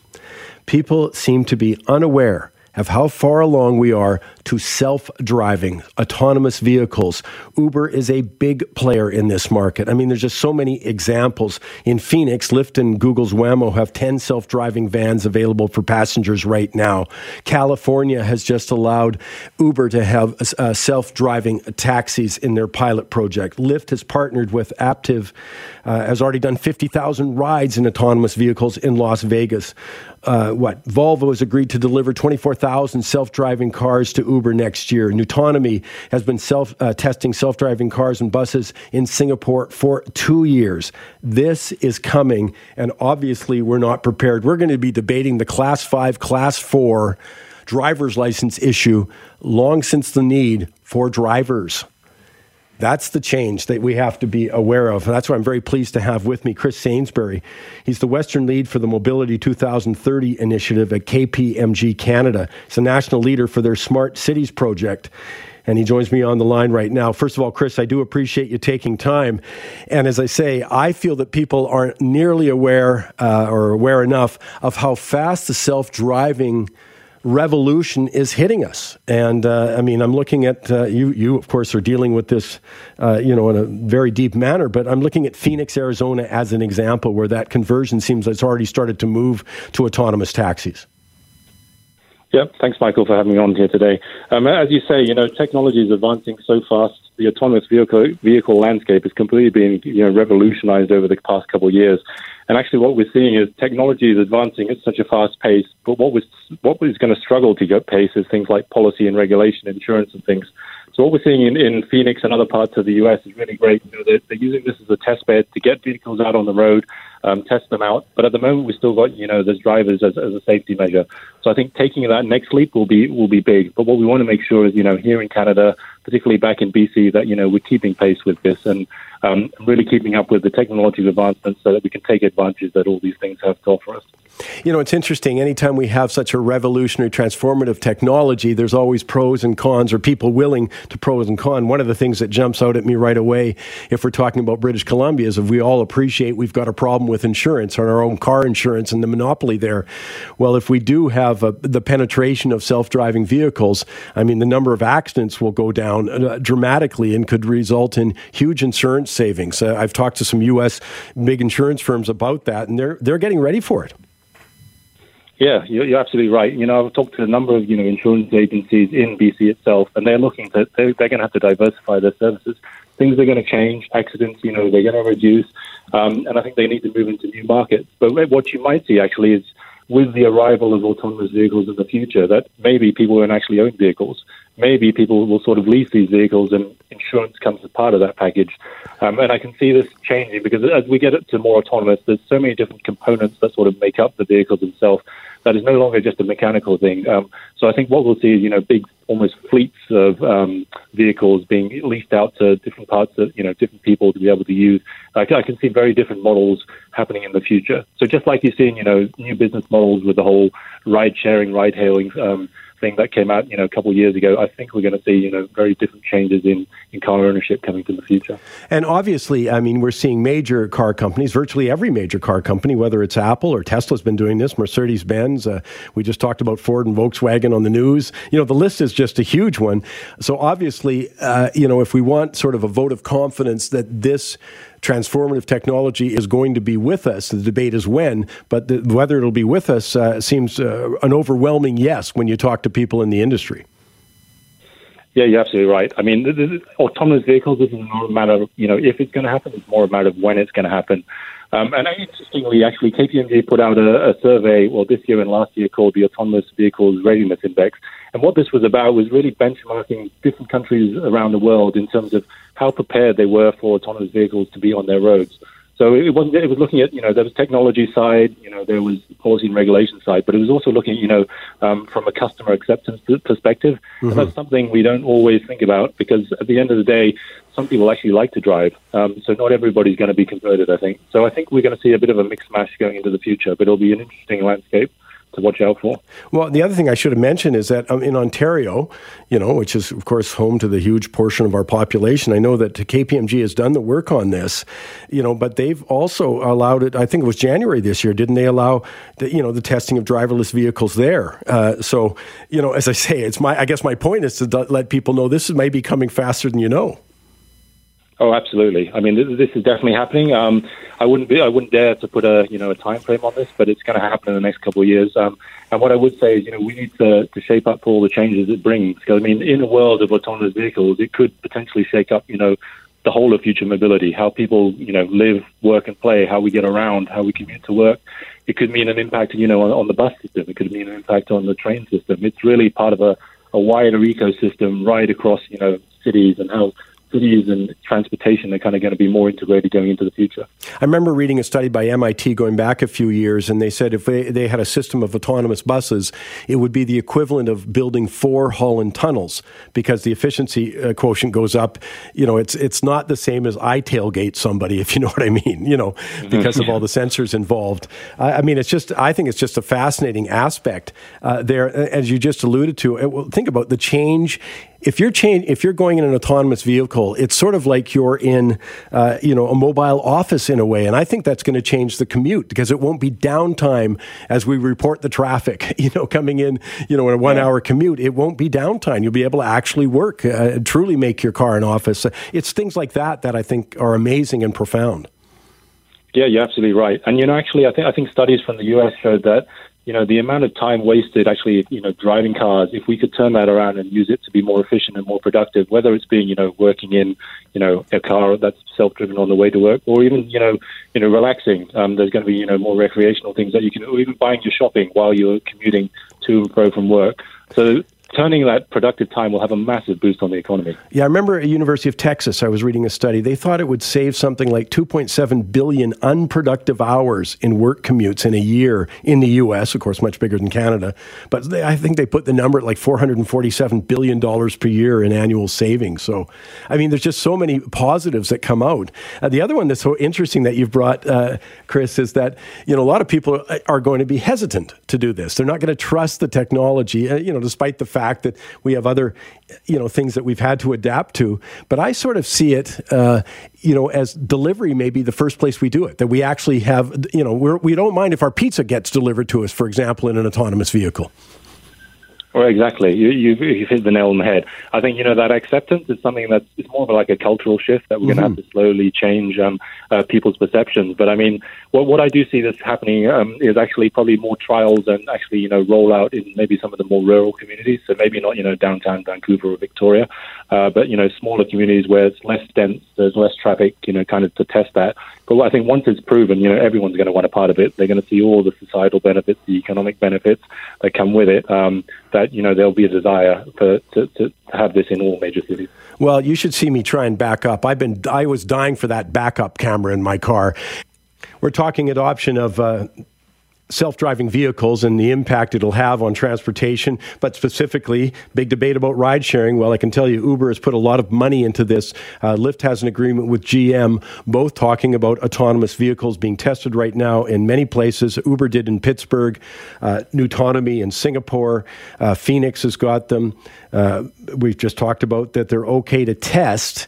People seem to be unaware of how far along we are to self driving, autonomous vehicles. Uber is a big player in this market. I mean, there's just so many examples. In Phoenix, Lyft and Google's Waymo have 10 self driving vans available for passengers right now. California has just allowed Uber to have uh, self driving taxis in their pilot project. Lyft has partnered with Aptiv, uh, has already done 50,000 rides in autonomous vehicles in Las Vegas uh, what Volvo has agreed to deliver 24,000 self-driving cars to Uber next year. nuTonomy has been self uh, testing self-driving cars and buses in Singapore for two years. This is coming, and obviously we're not prepared. We're going to be debating the Class Five, Class Four driver's license issue long since the need for drivers. That's the change that we have to be aware of. That's why I'm very pleased to have with me Chris Sainsbury. He's the Western lead for the Mobility 2030 initiative at KPMG Canada. He's a national leader for their Smart Cities project. And he joins me on the line right now. First of all, Chris, I do appreciate you taking time. And as I say, I feel that people aren't nearly aware uh, or aware enough of how fast the self driving revolution is hitting us. And uh, I mean, I'm looking at uh, you. You, of course, are dealing with this, uh, you know, in a very deep manner. But I'm looking at Phoenix, Arizona, as an example where that conversion seems it's already started to move to autonomous taxis.
Yep. Thanks, Michael, for having me on here today. Um, as you say, you know, technology is advancing so fast. The autonomous vehicle vehicle landscape has completely been, you know, revolutionized over the past couple of years. And actually, what we're seeing is technology is advancing at such a fast pace. But what was what was going to struggle to get pace is things like policy and regulation, insurance, and things. So what we're seeing in, in Phoenix and other parts of the U.S. is really great. You know, they're, they're using this as a test bed to get vehicles out on the road, um, test them out. But at the moment, we've still got you know there's drivers as, as a safety measure. So I think taking that next leap will be will be big. But what we want to make sure is you know here in Canada, particularly back in BC, that you know we're keeping pace with this and um, really keeping up with the technological advancements so that we can take advantage that all these things have to offer us.
You know, it's interesting. Anytime we have such a revolutionary, transformative technology, there's always pros and cons, or people willing to pros and cons. One of the things that jumps out at me right away, if we're talking about British Columbia, is if we all appreciate we've got a problem with insurance, or our own car insurance, and the monopoly there. Well, if we do have a, the penetration of self-driving vehicles, I mean, the number of accidents will go down uh, dramatically and could result in huge insurance savings. Uh, I've talked to some U.S. big insurance firms about that, and they're they're getting ready for it.
Yeah, you're, you're absolutely right. You know, I've talked to a number of you know insurance agencies in BC itself, and they're looking to they're, they're going to have to diversify their services. Things are going to change. Accidents, you know, they're going to reduce, um, and I think they need to move into new markets. But what you might see actually is with the arrival of autonomous vehicles in the future, that maybe people won't actually own vehicles. Maybe people will sort of lease these vehicles, and insurance comes as part of that package. Um, and I can see this changing because as we get it to more autonomous, there's so many different components that sort of make up the vehicles themselves that is no longer just a mechanical thing. Um, so I think what we'll see is, you know, big, almost fleets of um, vehicles being leased out to different parts of, you know, different people to be able to use. I, I can see very different models happening in the future. So just like you're seeing, you know, new business models with the whole ride sharing, ride hailing, um, thing that came out, you know, a couple of years ago, I think we're going to see, you know, very different changes in, in car ownership coming to the future.
And obviously, I mean, we're seeing major car companies, virtually every major car company, whether it's Apple or Tesla's been doing this, Mercedes Benz. Uh, we just talked about Ford and Volkswagen on the news. You know, the list is just a huge one. So obviously, uh, you know, if we want sort of a vote of confidence that this transformative technology is going to be with us. The debate is when, but the, whether it'll be with us uh, seems uh, an overwhelming yes when you talk to people in the industry.
Yeah, you're absolutely right. I mean, this is, autonomous vehicles, is not a matter of, you know, if it's going to happen, it's more a matter of when it's going to happen. Um, and interestingly, actually, KPMG put out a, a, survey, well, this year and last year called the Autonomous Vehicles Readiness Index. And what this was about was really benchmarking different countries around the world in terms of how prepared they were for autonomous vehicles to be on their roads. So it wasn't. It was looking at you know there was technology side, you know there was policy and regulation side, but it was also looking at, you know um, from a customer acceptance perspective, mm-hmm. and that's something we don't always think about because at the end of the day, some people actually like to drive, um, so not everybody's going to be converted. I think so. I think we're going to see a bit of a mixed mash going into the future, but it'll be an interesting landscape to watch out for.
Well, the other thing I should have mentioned is that um, in Ontario, you know, which is of course home to the huge portion of our population, I know that KPMG has done the work on this, you know, but they've also allowed it. I think it was January this year, didn't they allow the you know the testing of driverless vehicles there? Uh, so you know, as I say, it's my I guess my point is to let people know this may be coming faster than you know.
Oh, absolutely. I mean, this, is definitely happening. Um, I wouldn't be, I wouldn't dare to put a, you know, a time frame on this, but it's going to happen in the next couple of years. Um, and what I would say is, you know, we need to, to shape up for all the changes it brings. Because I mean, in a world of autonomous vehicles, it could potentially shake up, you know, the whole of future mobility, how people, you know, live, work, and play, how we get around, how we commute to work. It could mean an impact, you know, on, on the bus system. It could mean an impact on the train system. It's really part of a, a wider ecosystem right across, you know, cities and how cities and transportation are kind of going to be more integrated going into the future.
I remember reading a study by MIT going back a few years, and they said if they, they had a system of autonomous buses, it would be the equivalent of building four Holland tunnels because the efficiency uh, quotient goes up. You know, it's it's not the same as I tailgate somebody, *laughs* if you know what I mean. You know, mm-hmm. because of all the sensors involved. I, I, mean, it's just I think it's just a fascinating aspect uh, there, as you just alluded to. It, think about the change if you're change, if you're going in an autonomous vehicle, it's sort of like you're in, uh, you know, a mobile office in a way, and I think that's going to change the commute because it won't be downtime as we report the traffic. *laughs* You know, coming in, you know, in a one-hour commute, it won't be downtime. You'll be able to actually work, uh, truly make your car an office. It's things like that that I think are amazing and profound.
Yeah, you're absolutely right. And you know, actually, I think I think studies from the U.S. showed that you know, the amount of time wasted actually, you know, driving cars, if we could turn that around and use it to be more efficient and more productive, whether it's being, you know, working in, you know, a car that's self-driven on the way to work or even, you know, you know, relaxing. Um, there's going to be, you know, more recreational things that you can, or even buying your shopping while you're commuting to and fro from work. So turning that productive time will have a massive boost on the economy.
Yeah, I remember at University of Texas, I was reading a study. They thought it would save something like 2.7 billion unproductive hours in work commutes in a year in the U.S. Of course, much bigger than Canada, but they, I think they put the number at like 447 billion dollars per year in annual savings. So, I mean, there's just so many positives that come out. Uh, the other one that's so interesting that you've brought, uh, Chris, is that you know a lot of people are going to be hesitant to do this. They're not going to trust the technology, uh, you know, despite the fact that we have other, you know, things that we've had to adapt to. But I sort of see it, uh, you know, as delivery may be the first place we do it. That we actually have, you know, we're, we don't mind if our pizza gets delivered to us, for example, in an autonomous vehicle.
Well, exactly. You, you you hit the nail on the head. I think you know that acceptance is something that's it's more of like a cultural shift that we're mm-hmm. going to have to slowly change um, uh, people's perceptions. But I mean, what what I do see this happening um, is actually probably more trials and actually you know roll out in maybe some of the more rural communities. So maybe not you know downtown Vancouver or Victoria, uh, but you know smaller communities where it's less dense, there's less traffic. You know, kind of to test that. But I think once it's proven, you know, everyone's going to want a part of it. They're going to see all the societal benefits, the economic benefits that come with it. Um, that you know there'll be a desire for, to, to have this in all major cities.
Well, you should see me try and back up. I've been I was dying for that backup camera in my car. We're talking adoption of. Uh, self driving vehicles and the impact it'll have on transportation, but specifically, big debate about ride sharing. Well, I can tell you, Uber has put a lot of money into this. Uh, Lyft has an agreement with GM, both talking about autonomous vehicles being tested right now in many places. Uber did in Pittsburgh, uh, Nutonomy in Singapore, uh, Phoenix has got them. Uh, we've just talked about that they're okay to test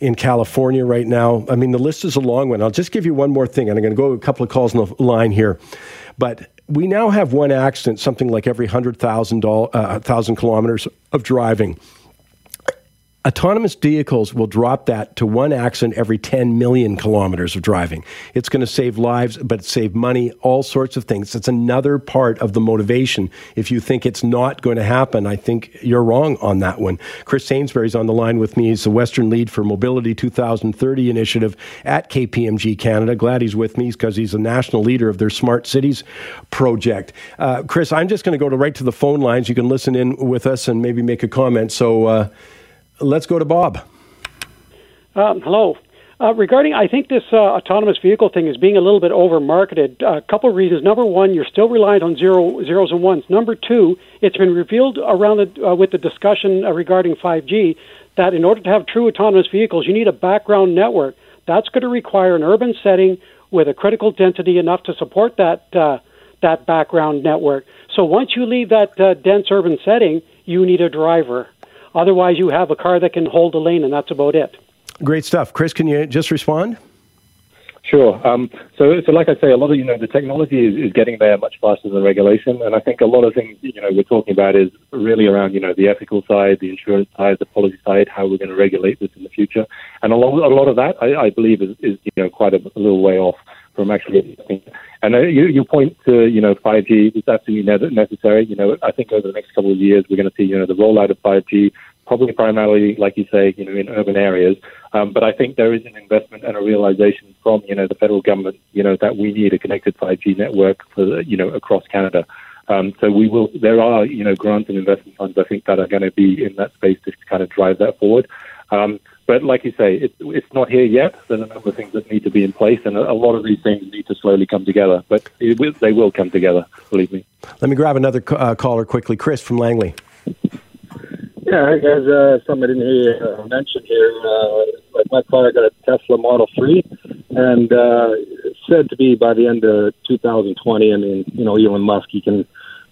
in California right now. I mean, the list is a long one. I'll just give you one more thing, and I'm going to go a couple of calls on the line here. But we now have one accident, something like every 100,000 uh, kilometers of driving. Autonomous vehicles will drop that to one accident every 10 million kilometers of driving. It's going to save lives, but save money, all sorts of things. It's another part of the motivation. If you think it's not going to happen, I think you're wrong on that one. Chris Sainsbury's on the line with me. He's the Western Lead for Mobility 2030 initiative at KPMG Canada. Glad he's with me because he's a national leader of their Smart Cities project. Uh, Chris, I'm just going to go to right to the phone lines. You can listen in with us and maybe make a comment. So, uh, Let's go to Bob.
Um, hello. Uh, regarding, I think this uh, autonomous vehicle thing is being a little bit over marketed. A couple of reasons. Number one, you're still reliant on zero, zeros and ones. Number two, it's been revealed around the, uh, with the discussion uh, regarding 5G that in order to have true autonomous vehicles, you need a background network. That's going to require an urban setting with a critical density enough to support that uh, that background network. So once you leave that uh, dense urban setting, you need a driver. Otherwise, you have a car that can hold a lane, and that's about it.
Great stuff, Chris. Can you just respond?
Sure. Um, so, so like I say, a lot of you know the technology is, is getting there much faster than regulation, and I think a lot of things you know we're talking about is really around you know the ethical side, the insurance side, the policy side, how we're going to regulate this in the future, and a lot, a lot of that I, I believe is, is you know quite a, a little way off from actually. And uh, you, you point to you know 5G is absolutely necessary. You know, I think over the next couple of years we're going to see you know the rollout of 5G probably primarily, like you say, you know, in urban areas. Um, but I think there is an investment and a realization from, you know, the federal government, you know, that we need a connected 5G network for, you know, across Canada. Um, so we will. There are, you know, grants and investment funds. I think that are going to be in that space to kind of drive that forward. Um, but like you say, it, it's not here yet. There's a number of things that need to be in place, and a, a lot of these things need to slowly come together. But will, they will come together, believe me.
Let me grab another uh, caller quickly. Chris from Langley.
Yeah, guys, uh, something I didn't hear you uh, mention here. Uh, like my car got a Tesla Model 3, and uh, said to be by the end of 2020. I mean, you know, Elon Musk, he can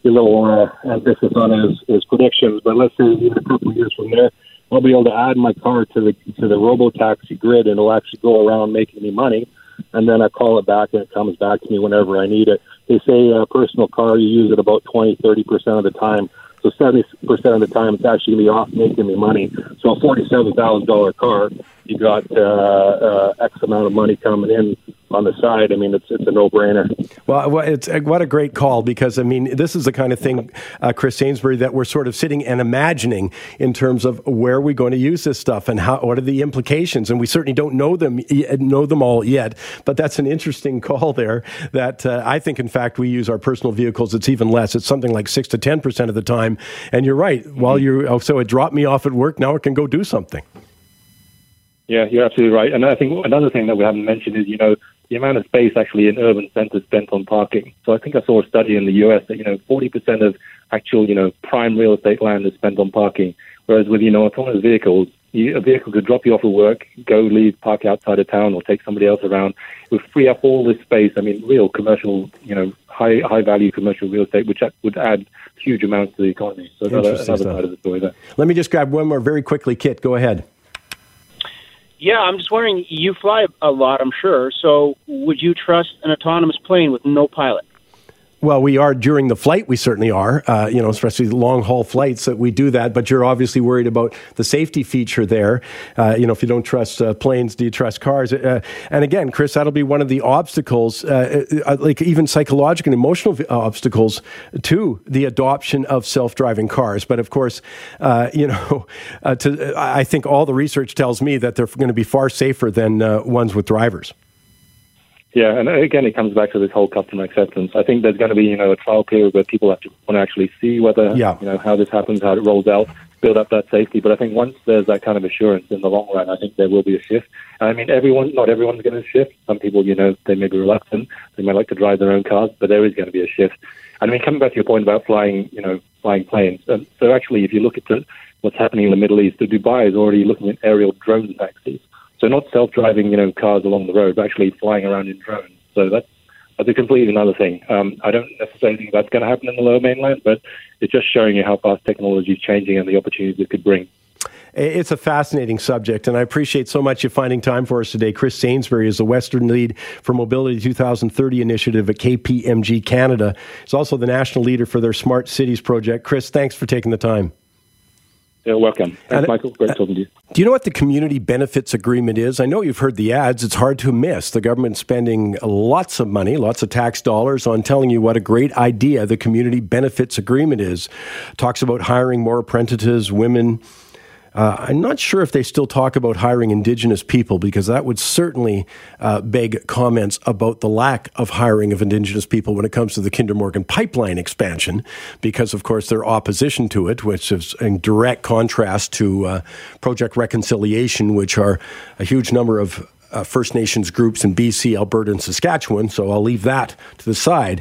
be a little uh, ambitious on his, his predictions, but let's say even a couple of years from there, I'll be able to add my car to the to the robo taxi grid, and it'll actually go around making me money. And then I call it back, and it comes back to me whenever I need it. They say a personal car, you use it about 20, 30 percent of the time so 70% of the time, it's actually going to be off making me money. So a $47,000 car, you got uh, uh, X amount of money coming in on the side. I mean, it's it's a no brainer.
Well, it's uh, what a great call because I mean, this is the kind of thing, uh, Chris Sainsbury, that we're sort of sitting and imagining in terms of where are we going to use this stuff and how what are the implications, and we certainly don't know them know them all yet. But that's an interesting *laughs* call there. That uh, I think, in fact, we use our personal vehicles. It's even less. It's something like six to ten percent of the time. And you're right. While you oh, so it dropped me off at work, now it can go do something.
Yeah, you're absolutely right. And I think another thing that we haven't mentioned is, you know, the amount of space actually in urban centers spent on parking. So I think I saw a study in the US that, you know, 40% of actual, you know, prime real estate land is spent on parking. Whereas with, you know, autonomous vehicles, you, a vehicle could drop you off at work, go leave, park outside of town, or take somebody else around. It would free up all this space. I mean, real commercial, you know, high high value commercial real estate, which would add huge amounts to the economy. So another, another side of the story there.
Let me just grab one more very quickly. Kit, go ahead.
Yeah, I'm just wondering. You fly a lot, I'm sure. So, would you trust an autonomous plane with no pilot?
Well, we are during the flight. We certainly are. Uh, you know, especially long haul flights that we do that. But you're obviously worried about the safety feature there. Uh, you know, if you don't trust uh, planes, do you trust cars? Uh, and again, Chris, that'll be one of the obstacles, uh, uh, like even psychological and emotional obstacles to the adoption of self driving cars. But of course, you know, *laughs* to, I think all the research tells me that they're going to be far safer than ones with drivers.
Yeah, and again, it comes back to this whole customer acceptance. I think there's going to be, you know, a trial period where people have to want to actually see whether, yeah. you know, how this happens, how it rolls out, build up that safety. But I think once there's that kind of assurance in the long run, I think there will be a shift. I mean, everyone, not everyone's going to shift. Some people, you know, they may be reluctant. They may like to drive their own cars, but there is going to be a shift. And I mean, coming back to your point about flying, you know, flying planes. Um, so actually, if you look at the, what's happening in the Middle East, Dubai is already looking at aerial drone taxis. So not self-driving, you know, cars along the road, but actually flying around in drones. So that's that's a completely another thing. Um, I don't necessarily think that's going to happen in the lower mainland, but it's just showing you how fast technology is changing and the opportunities it could bring.
It's a fascinating subject, and I appreciate so much you finding time for us today. Chris Sainsbury is the Western Lead for Mobility 2030 initiative at KPMG Canada. He's also the national leader for their Smart Cities project. Chris, thanks for taking the time.
You're welcome. Thanks, and, Michael. Great uh, talking to you.
Do you know what the community benefits agreement is? I know you've heard the ads. It's hard to miss. The government spending lots of money, lots of tax dollars on telling you what a great idea the community benefits agreement is. Talks about hiring more apprentices, women, uh, I'm not sure if they still talk about hiring Indigenous people because that would certainly uh, beg comments about the lack of hiring of Indigenous people when it comes to the Kinder Morgan pipeline expansion, because of course their opposition to it, which is in direct contrast to uh, Project Reconciliation, which are a huge number of uh, First Nations groups in BC, Alberta, and Saskatchewan. So I'll leave that to the side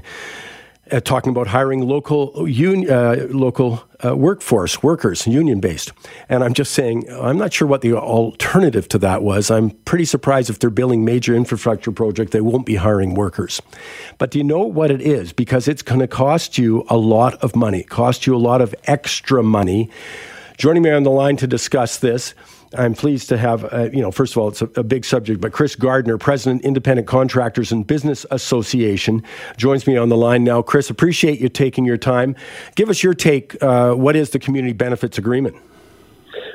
uh, talking about hiring local un, uh, local uh, workforce workers, union based. And I'm just saying, I'm not sure what the alternative to that was. I'm pretty surprised if they're building major infrastructure project, they won't be hiring workers. But do you know what it is? Because it's going to cost you a lot of money, cost you a lot of extra money. Joining me on the line to discuss this I'm pleased to have, uh, you know, first of all, it's a, a, big subject, but Chris Gardner, President, Independent Contractors and Business Association, joins me on the line now. Chris, appreciate you taking your time. Give us your take. Uh, what is the Community Benefits Agreement?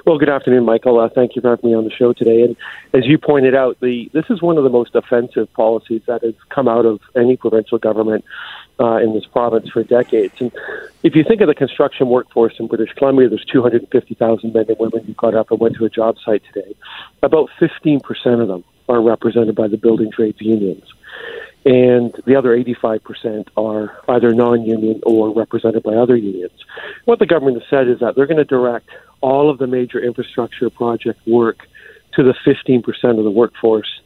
Well, good afternoon, Michael. Uh, thank you for having me on the show today. And as you pointed out, the this is one of the most offensive policies that has come out of any provincial government uh, in this province for decades. And if you think of the construction workforce in British Columbia, there's 250,000 men and women who got up and went to a job site today. About 15% of them are represented by the building trades unions. And the other 85% are either non union or represented by other unions. What the government has said is that they're going to direct all of the major infrastructure project work to the 15% of the workforce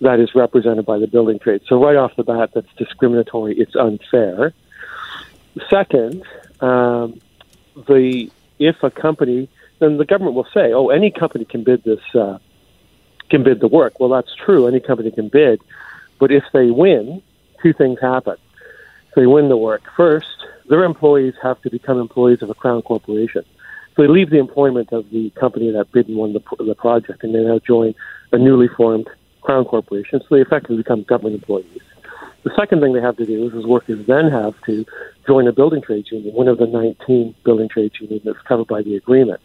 that is represented by the building trade. So right off the bat, that's discriminatory. It's unfair. Second, um, the if a company, then the government will say, "Oh, any company can bid this, uh, can bid the work." Well, that's true. Any company can bid, but if they win, two things happen. If they win the work, first, their employees have to become employees of a crown corporation. So they leave the employment of the company that bid and won the, the project, and they now join a newly formed Crown Corporation, so they effectively become government employees. The second thing they have to do is, is workers then have to join a building trades union, one of the 19 building trades unions that's covered by the agreement.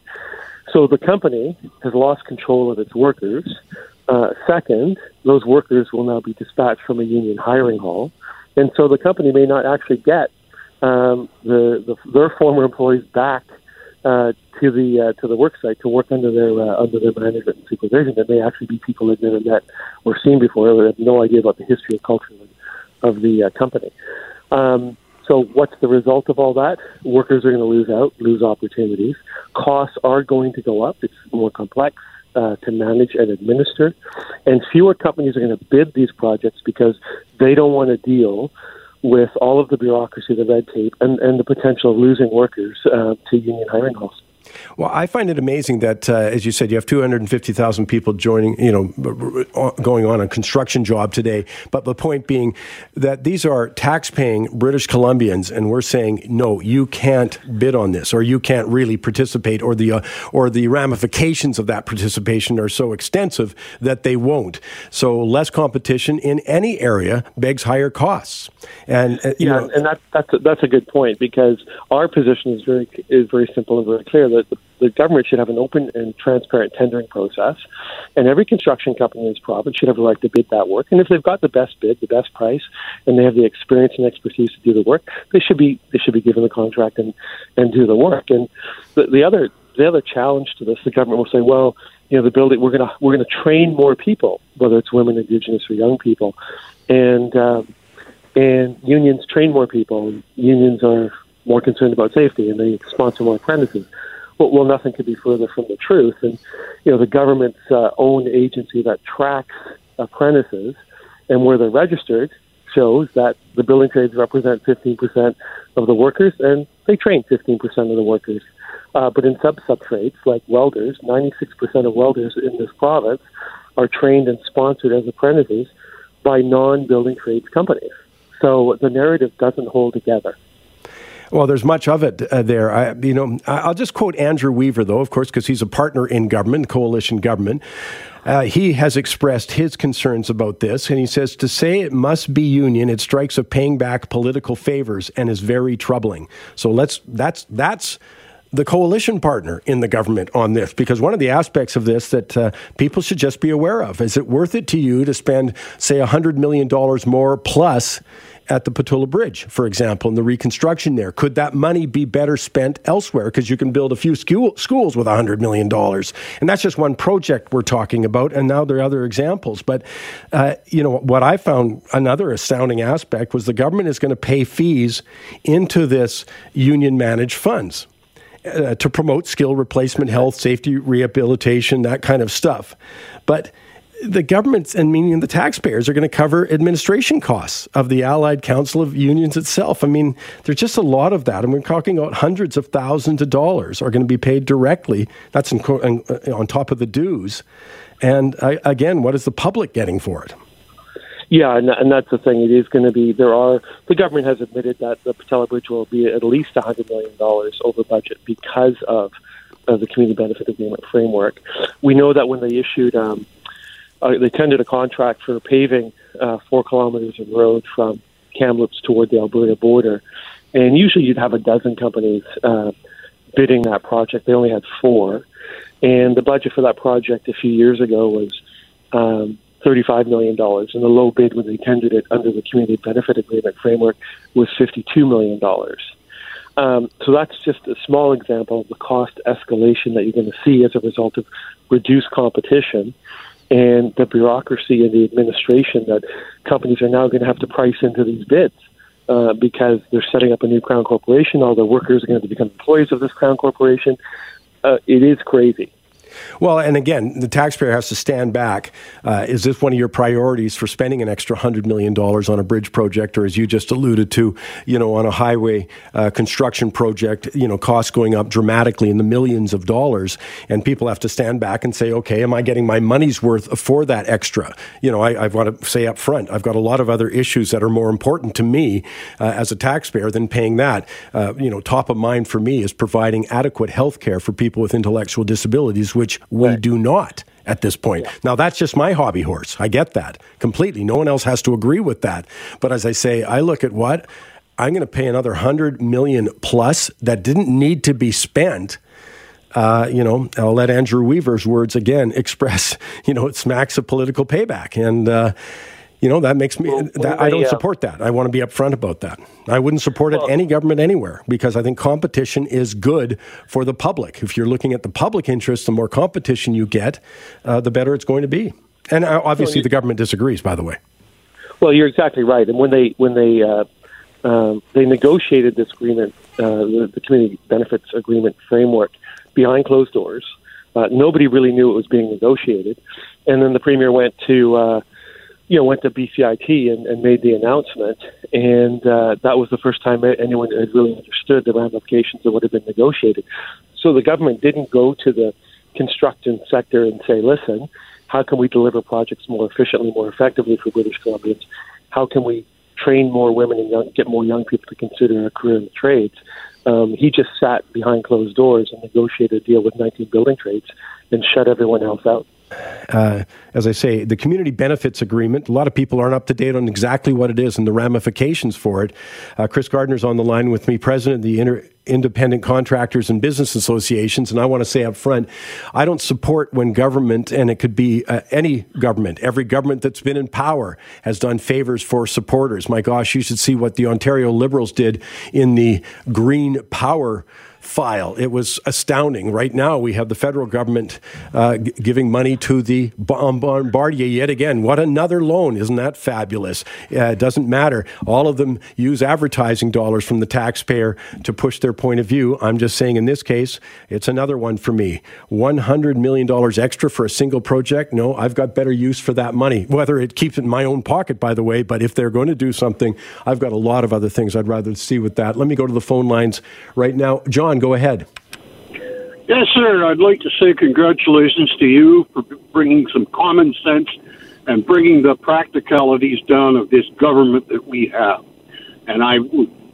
So the company has lost control of its workers. Uh, second, those workers will now be dispatched from a union hiring hall, and so the company may not actually get um, the, the their former employees back uh, to the uh, to the work site to work under their uh, under their management and supervision. There may actually be people they've never met or seen before who have no idea about the history and culture of the uh, company. Um, so, what's the result of all that? Workers are going to lose out, lose opportunities. Costs are going to go up. It's more complex uh, to manage and administer, and fewer companies are going to bid these projects because they don't want to deal with all of the bureaucracy, the red tape, and, and the potential of losing workers uh, to union hiring halls.
Well, I find it amazing that, uh, as you said, you have 250,000 people joining, you know, going on a construction job today. But the point being that these are tax-paying British Columbians, and we're saying no, you can't bid on this, or you can't really participate, or the uh, or the ramifications of that participation are so extensive that they won't. So less competition in any area begs higher costs. And uh,
yeah,
know,
and that, that's a, that's a good point because our position is very is very simple and very clear that the, the government should have an open and transparent tendering process, and every construction company in this province should have a right to bid that work. And if they've got the best bid, the best price, and they have the experience and expertise to do the work, they should be they should be given the contract and and do the work. And the, the other the other challenge to this, the government will say, well, you know, the building we're gonna we're gonna train more people, whether it's women, indigenous, or young people, and um, and unions train more people. Unions are more concerned about safety, and they sponsor more apprentices well, well, nothing could be further from the truth. And you know, the government's uh, own agency that tracks apprentices and where they're registered shows that the building trades represent 15% of the workers, and they train 15% of the workers. Uh, but in sub sub trades like welders, 96% of welders in this province are trained and sponsored as apprentices by non building trades companies. So the narrative doesn't hold together.
Well, there's much of it uh, there. I, you know, I'll just quote Andrew Weaver, though, of course, because he's a partner in government, coalition government. Uh, he has expressed his concerns about this, and he says to say it must be union, it strikes of paying back political favors and is very troubling. So let's that's that's the coalition partner in the government on this because one of the aspects of this that uh, people should just be aware of is it worth it to you to spend say $100 million more plus at the Pattullo Bridge, for example, and the reconstruction there. Could that money be better spent elsewhere? Because you can build a few school, schools with $100 million. And that's just one project we're talking about, and now there are other examples. But, uh, you know, what I found another astounding aspect was the government is going to pay fees into this union managed funds. Uh, to promote skill replacement, health, safety, rehabilitation, that kind of stuff. But the governments and meaning the taxpayers are going to cover administration costs of the Allied Council of Unions itself. I mean, there's just a lot of that, and we're talking about hundreds of thousands of dollars are going to be paid directly. That's in, uh, on top of the dues. And uh, again, what is the public getting for it?
Yeah, and, and that's the thing. It is going to be. There are the government has admitted that the Pattullo Bridge will be at least hundred million dollars over budget because of, of the community benefit agreement framework. We know that when they issued um, uh, they tendered a contract for paving uh, four kilometers of road from Kamloops toward the Alberta border. And usually you'd have a dozen companies uh, bidding that project. They only had four. And the budget for that project a few years ago was um, $35 million. And the low bid when they tendered it under the Community Benefit Agreement framework was $52 million. Um, so that's just a small example of the cost escalation that you're going to see as a result of reduced competition and the bureaucracy and the administration that companies are now going to have to price into these bids uh, because they're setting up a new crown corporation. All the workers are going to become employees of this crown corporation. Uh, it is crazy.
Well, and again, the taxpayer has to stand back. Uh, is this one of your priorities for spending an extra $100 million on a bridge project, or as you just alluded to, you know, on a highway uh, construction project, you know, costs going up dramatically in the millions of dollars, and people have to stand back and say, okay, am I getting my money's worth for that extra? You know, I, I want to say up front, I've got a lot of other issues that are more important to me uh, as a taxpayer than paying that. Uh, you know, top of mind for me is providing adequate health care for people with intellectual disabilities, which we right. do not at this point. Yeah. Now, that's just my hobby horse. I get that completely. No one else has to agree with that. But as I say, I look at what I'm going to pay another 100 million plus that didn't need to be spent. uh, you know, I'll let Andrew Weaver's words again *laughs* express, you know, it smacks of political payback. And, uh, you know, that makes me, well, that, I don't uh, support that. I want to be upfront about that. I wouldn't support well, it any government anywhere because I think competition is good for the public. If you're looking at the public interest, the more competition you get, uh, the better it's going to be. And uh, obviously, the government disagrees, by the way.
Well, you're exactly right. And when they when they uh, um, they negotiated this agreement, uh, the, the, community benefits agreement framework, behind closed doors. Uh, nobody really knew it was being negotiated, and then the premier went to uh, you know went to BCIT and, and made the announcement, and uh, that was the first time anyone had really understood the ramifications of what had been negotiated. So the government didn't go to the construction sector and say, "Listen, how can we deliver projects more efficiently, more effectively for British Columbians? How can we train more women and young, get more young people to consider a career in the trades?" Um, he just sat behind closed doors and negotiated a deal with 19 building trades and shut everyone else out.
Uh, as I say, the community benefits agreement. A lot of people aren't up to date on exactly what it is and the ramifications for it. Uh, Chris Gardner's on the line with me, president of the Inter- Independent Contractors and Business Associations, and I want to say up front, I don't support when government, and it could be uh, any government, every government that's been in power has done favors for supporters. My gosh, you should see what the Ontario Liberals did in the Green Power file. It was astounding. Right now, we have the federal government uh, g- giving money to the Bombardier yet again. What another loan! Isn't that fabulous? Uh, it doesn't matter. All of them use advertising dollars from the taxpayer to push their point of view. I'm just saying, in this case, it's another one for me. $100 million extra for a single project? No, I've got better use for that money. Whether it keeps it in my own pocket, by the way, but if they're going to do something, I've got a lot of other things I'd rather see with that. Let me go to the phone lines right now. John, Go ahead.
Yes, sir. I'd like to say congratulations to you for bringing some common sense and bringing the practicalities down of this government that we have. And I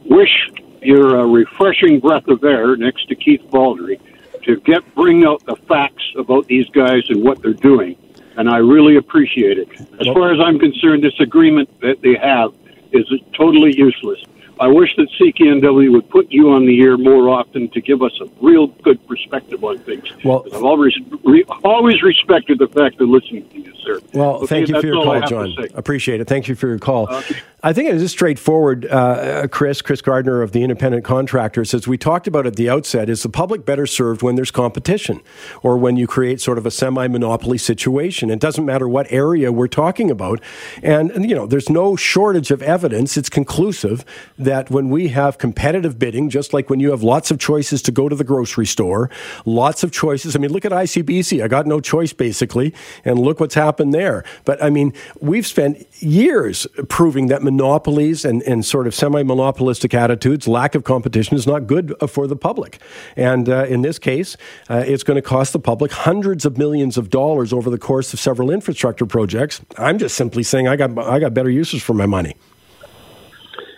wish you're a uh, refreshing breath of air next to Keith Baldrey to get bring out the facts about these guys and what they're doing. And I really appreciate it. As far as I'm concerned, this agreement that they have is totally useless. I wish that CKNW would put you on the air more often to give us a real good perspective on things. Well, I've always re, always respected the fact of listening to you, sir.
Well, okay, thank you for your call, John. Appreciate it. Thank you for your call. Okay. I think it is straightforward, uh, Chris, Chris Gardner of the Independent Contractors, as we talked about at the outset, is the public better served when there's competition or when you create sort of a semi monopoly situation. It doesn't matter what area we're talking about. And, and, you know, there's no shortage of evidence. It's conclusive that when we have competitive bidding, just like when you have lots of choices to go to the grocery store, lots of choices. I mean, look at ICBC. I got no choice, basically. And look what's happened there. But I mean, we've spent years proving that monopolies and, and sort of semi monopolistic attitudes, lack of competition is not good for the public. And uh, in this case, uh, it's going to cost the public hundreds of millions of dollars over the course of several infrastructure projects. I'm just simply saying I got, I got better uses for my money.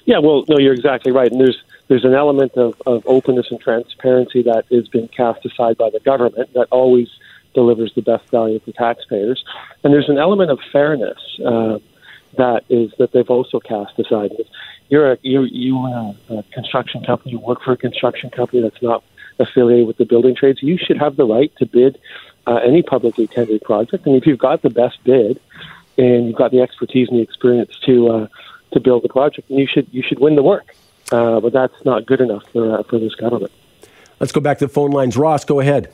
Yeah, well, no, you're exactly right. And there's there's an element of, of openness and transparency that is being cast aside by the government that always delivers the best value for taxpayers. And there's an element of fairness. Uh, that is that they've also cast aside. You're a you you a, a construction company. You work for a construction company that's not affiliated with the building trades. You should have the right to bid uh, any publicly tendered project. And if you've got the best bid and you've got the expertise and the experience to uh, to build the project, and you should you should win the work. Uh, but that's not good enough for uh, for this government.
Let's go back to the phone lines. Ross, go ahead.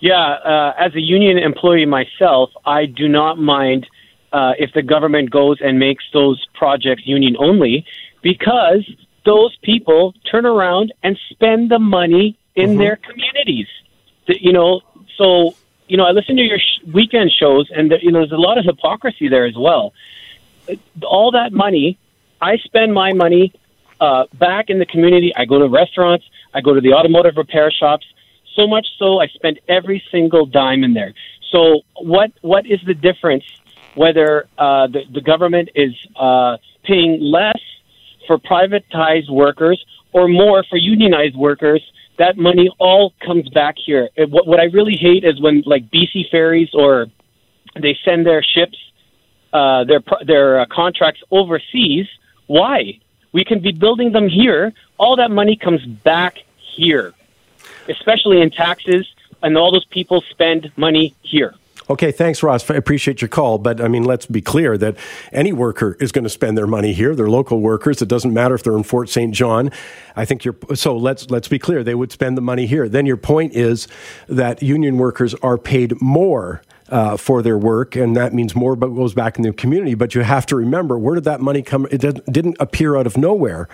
Yeah, uh, as a union employee myself, I do not mind uh, if the government goes and makes those projects union only because those people turn around and spend the money in mm-hmm. their communities. You know, so you know, I listen to your sh- weekend shows, and the, you know, there's a lot of hypocrisy there as well. All that money, I spend my money uh, back in the community. I go to restaurants, I go to the automotive repair shops. So much so, I spend every single dime in there. So, what what is the difference whether uh, the, the government is uh, paying less for privatized workers or more for unionized workers, that money all comes back here. What, what I really hate is when, like BC Ferries, or they send their ships, uh, their their uh, contracts overseas. Why? We can be building them here. All that money comes back here. especially in taxes, and all those people spend money here.
Okay, thanks, Ross. I appreciate your call. But I mean, let's be clear that any worker is going to spend their money here. They're local workers. It doesn't matter if they're in Fort St. John. I think you're so. Let's let's be clear. They would spend the money here. Then your point is that union workers are paid more uh, for their work, and that means more but goes back in the community. But you have to remember where did that money come? It didn't appear out of nowhere.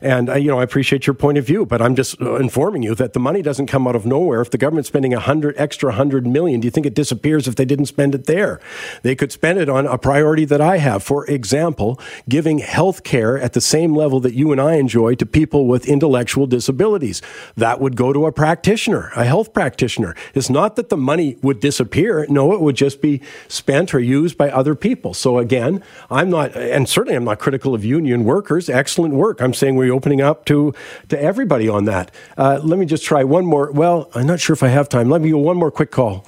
And uh, you know, I appreciate your point of view, but I'm just uh, informing you that the money doesn't come out of nowhere. If the government's spending a hundred extra hundred million, do you think it disappears if they didn't spend it there? They could spend it on a priority that I have. For example, giving health care at the same level that you and I enjoy to people with intellectual disabilities. That would go to a practitioner, a health practitioner. It's not that the money would disappear. No, it would just be spent or used by other people. So again, I'm not, and certainly I'm not critical of union workers. Excellent work. I'm saying we're opening up to to everybody on that. Uh, let me just try one more. Well, I'm not sure if I have time. Let me go one more quick call.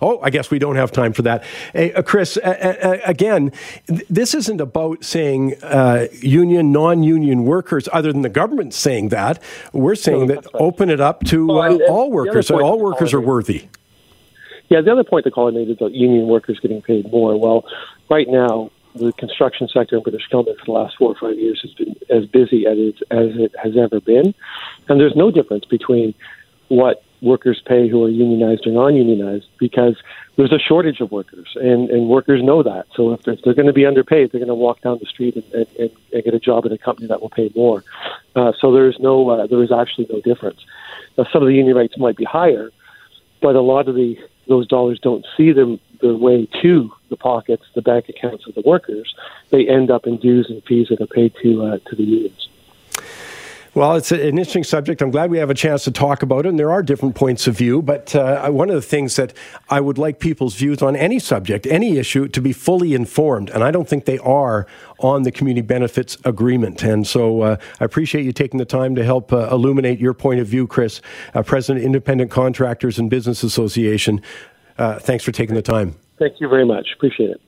Oh, I guess we don't have time for that. Hey, uh, Chris, uh, uh, again, th- this isn't about saying uh, union, non union workers, other than the government saying that. We're saying no, that right. open it up to well, uh, all workers. All workers are worthy.
Yeah, the other point the caller made is about union workers getting paid more. Well, right now, the construction sector in British Columbia for the last four or five years has been as busy as it, as it has ever been. And there's no difference between what workers pay who are unionized or non-unionized because there's a shortage of workers and, and workers know that. So if they're, if they're going to be underpaid, they're going to walk down the street and, and, and get a job at a company that will pay more. Uh, so there's no, uh, there is actually no difference. Now, some of the union rates might be higher, but a lot of the those dollars don't see them their way to the pockets, the bank accounts of the workers. They end up in dues and fees that are paid to uh, to the unions.
Well, it's an interesting subject. I'm glad we have a chance to talk about it, and there are different points of view. But uh, one of the things that I would like people's views on any subject, any issue, to be fully informed, and I don't think they are on the community benefits agreement. And so uh, I appreciate you taking the time to help uh, illuminate your point of view, Chris, uh, President, Independent Contractors and Business Association. Uh, thanks for taking the time.
Thank you very much. Appreciate it.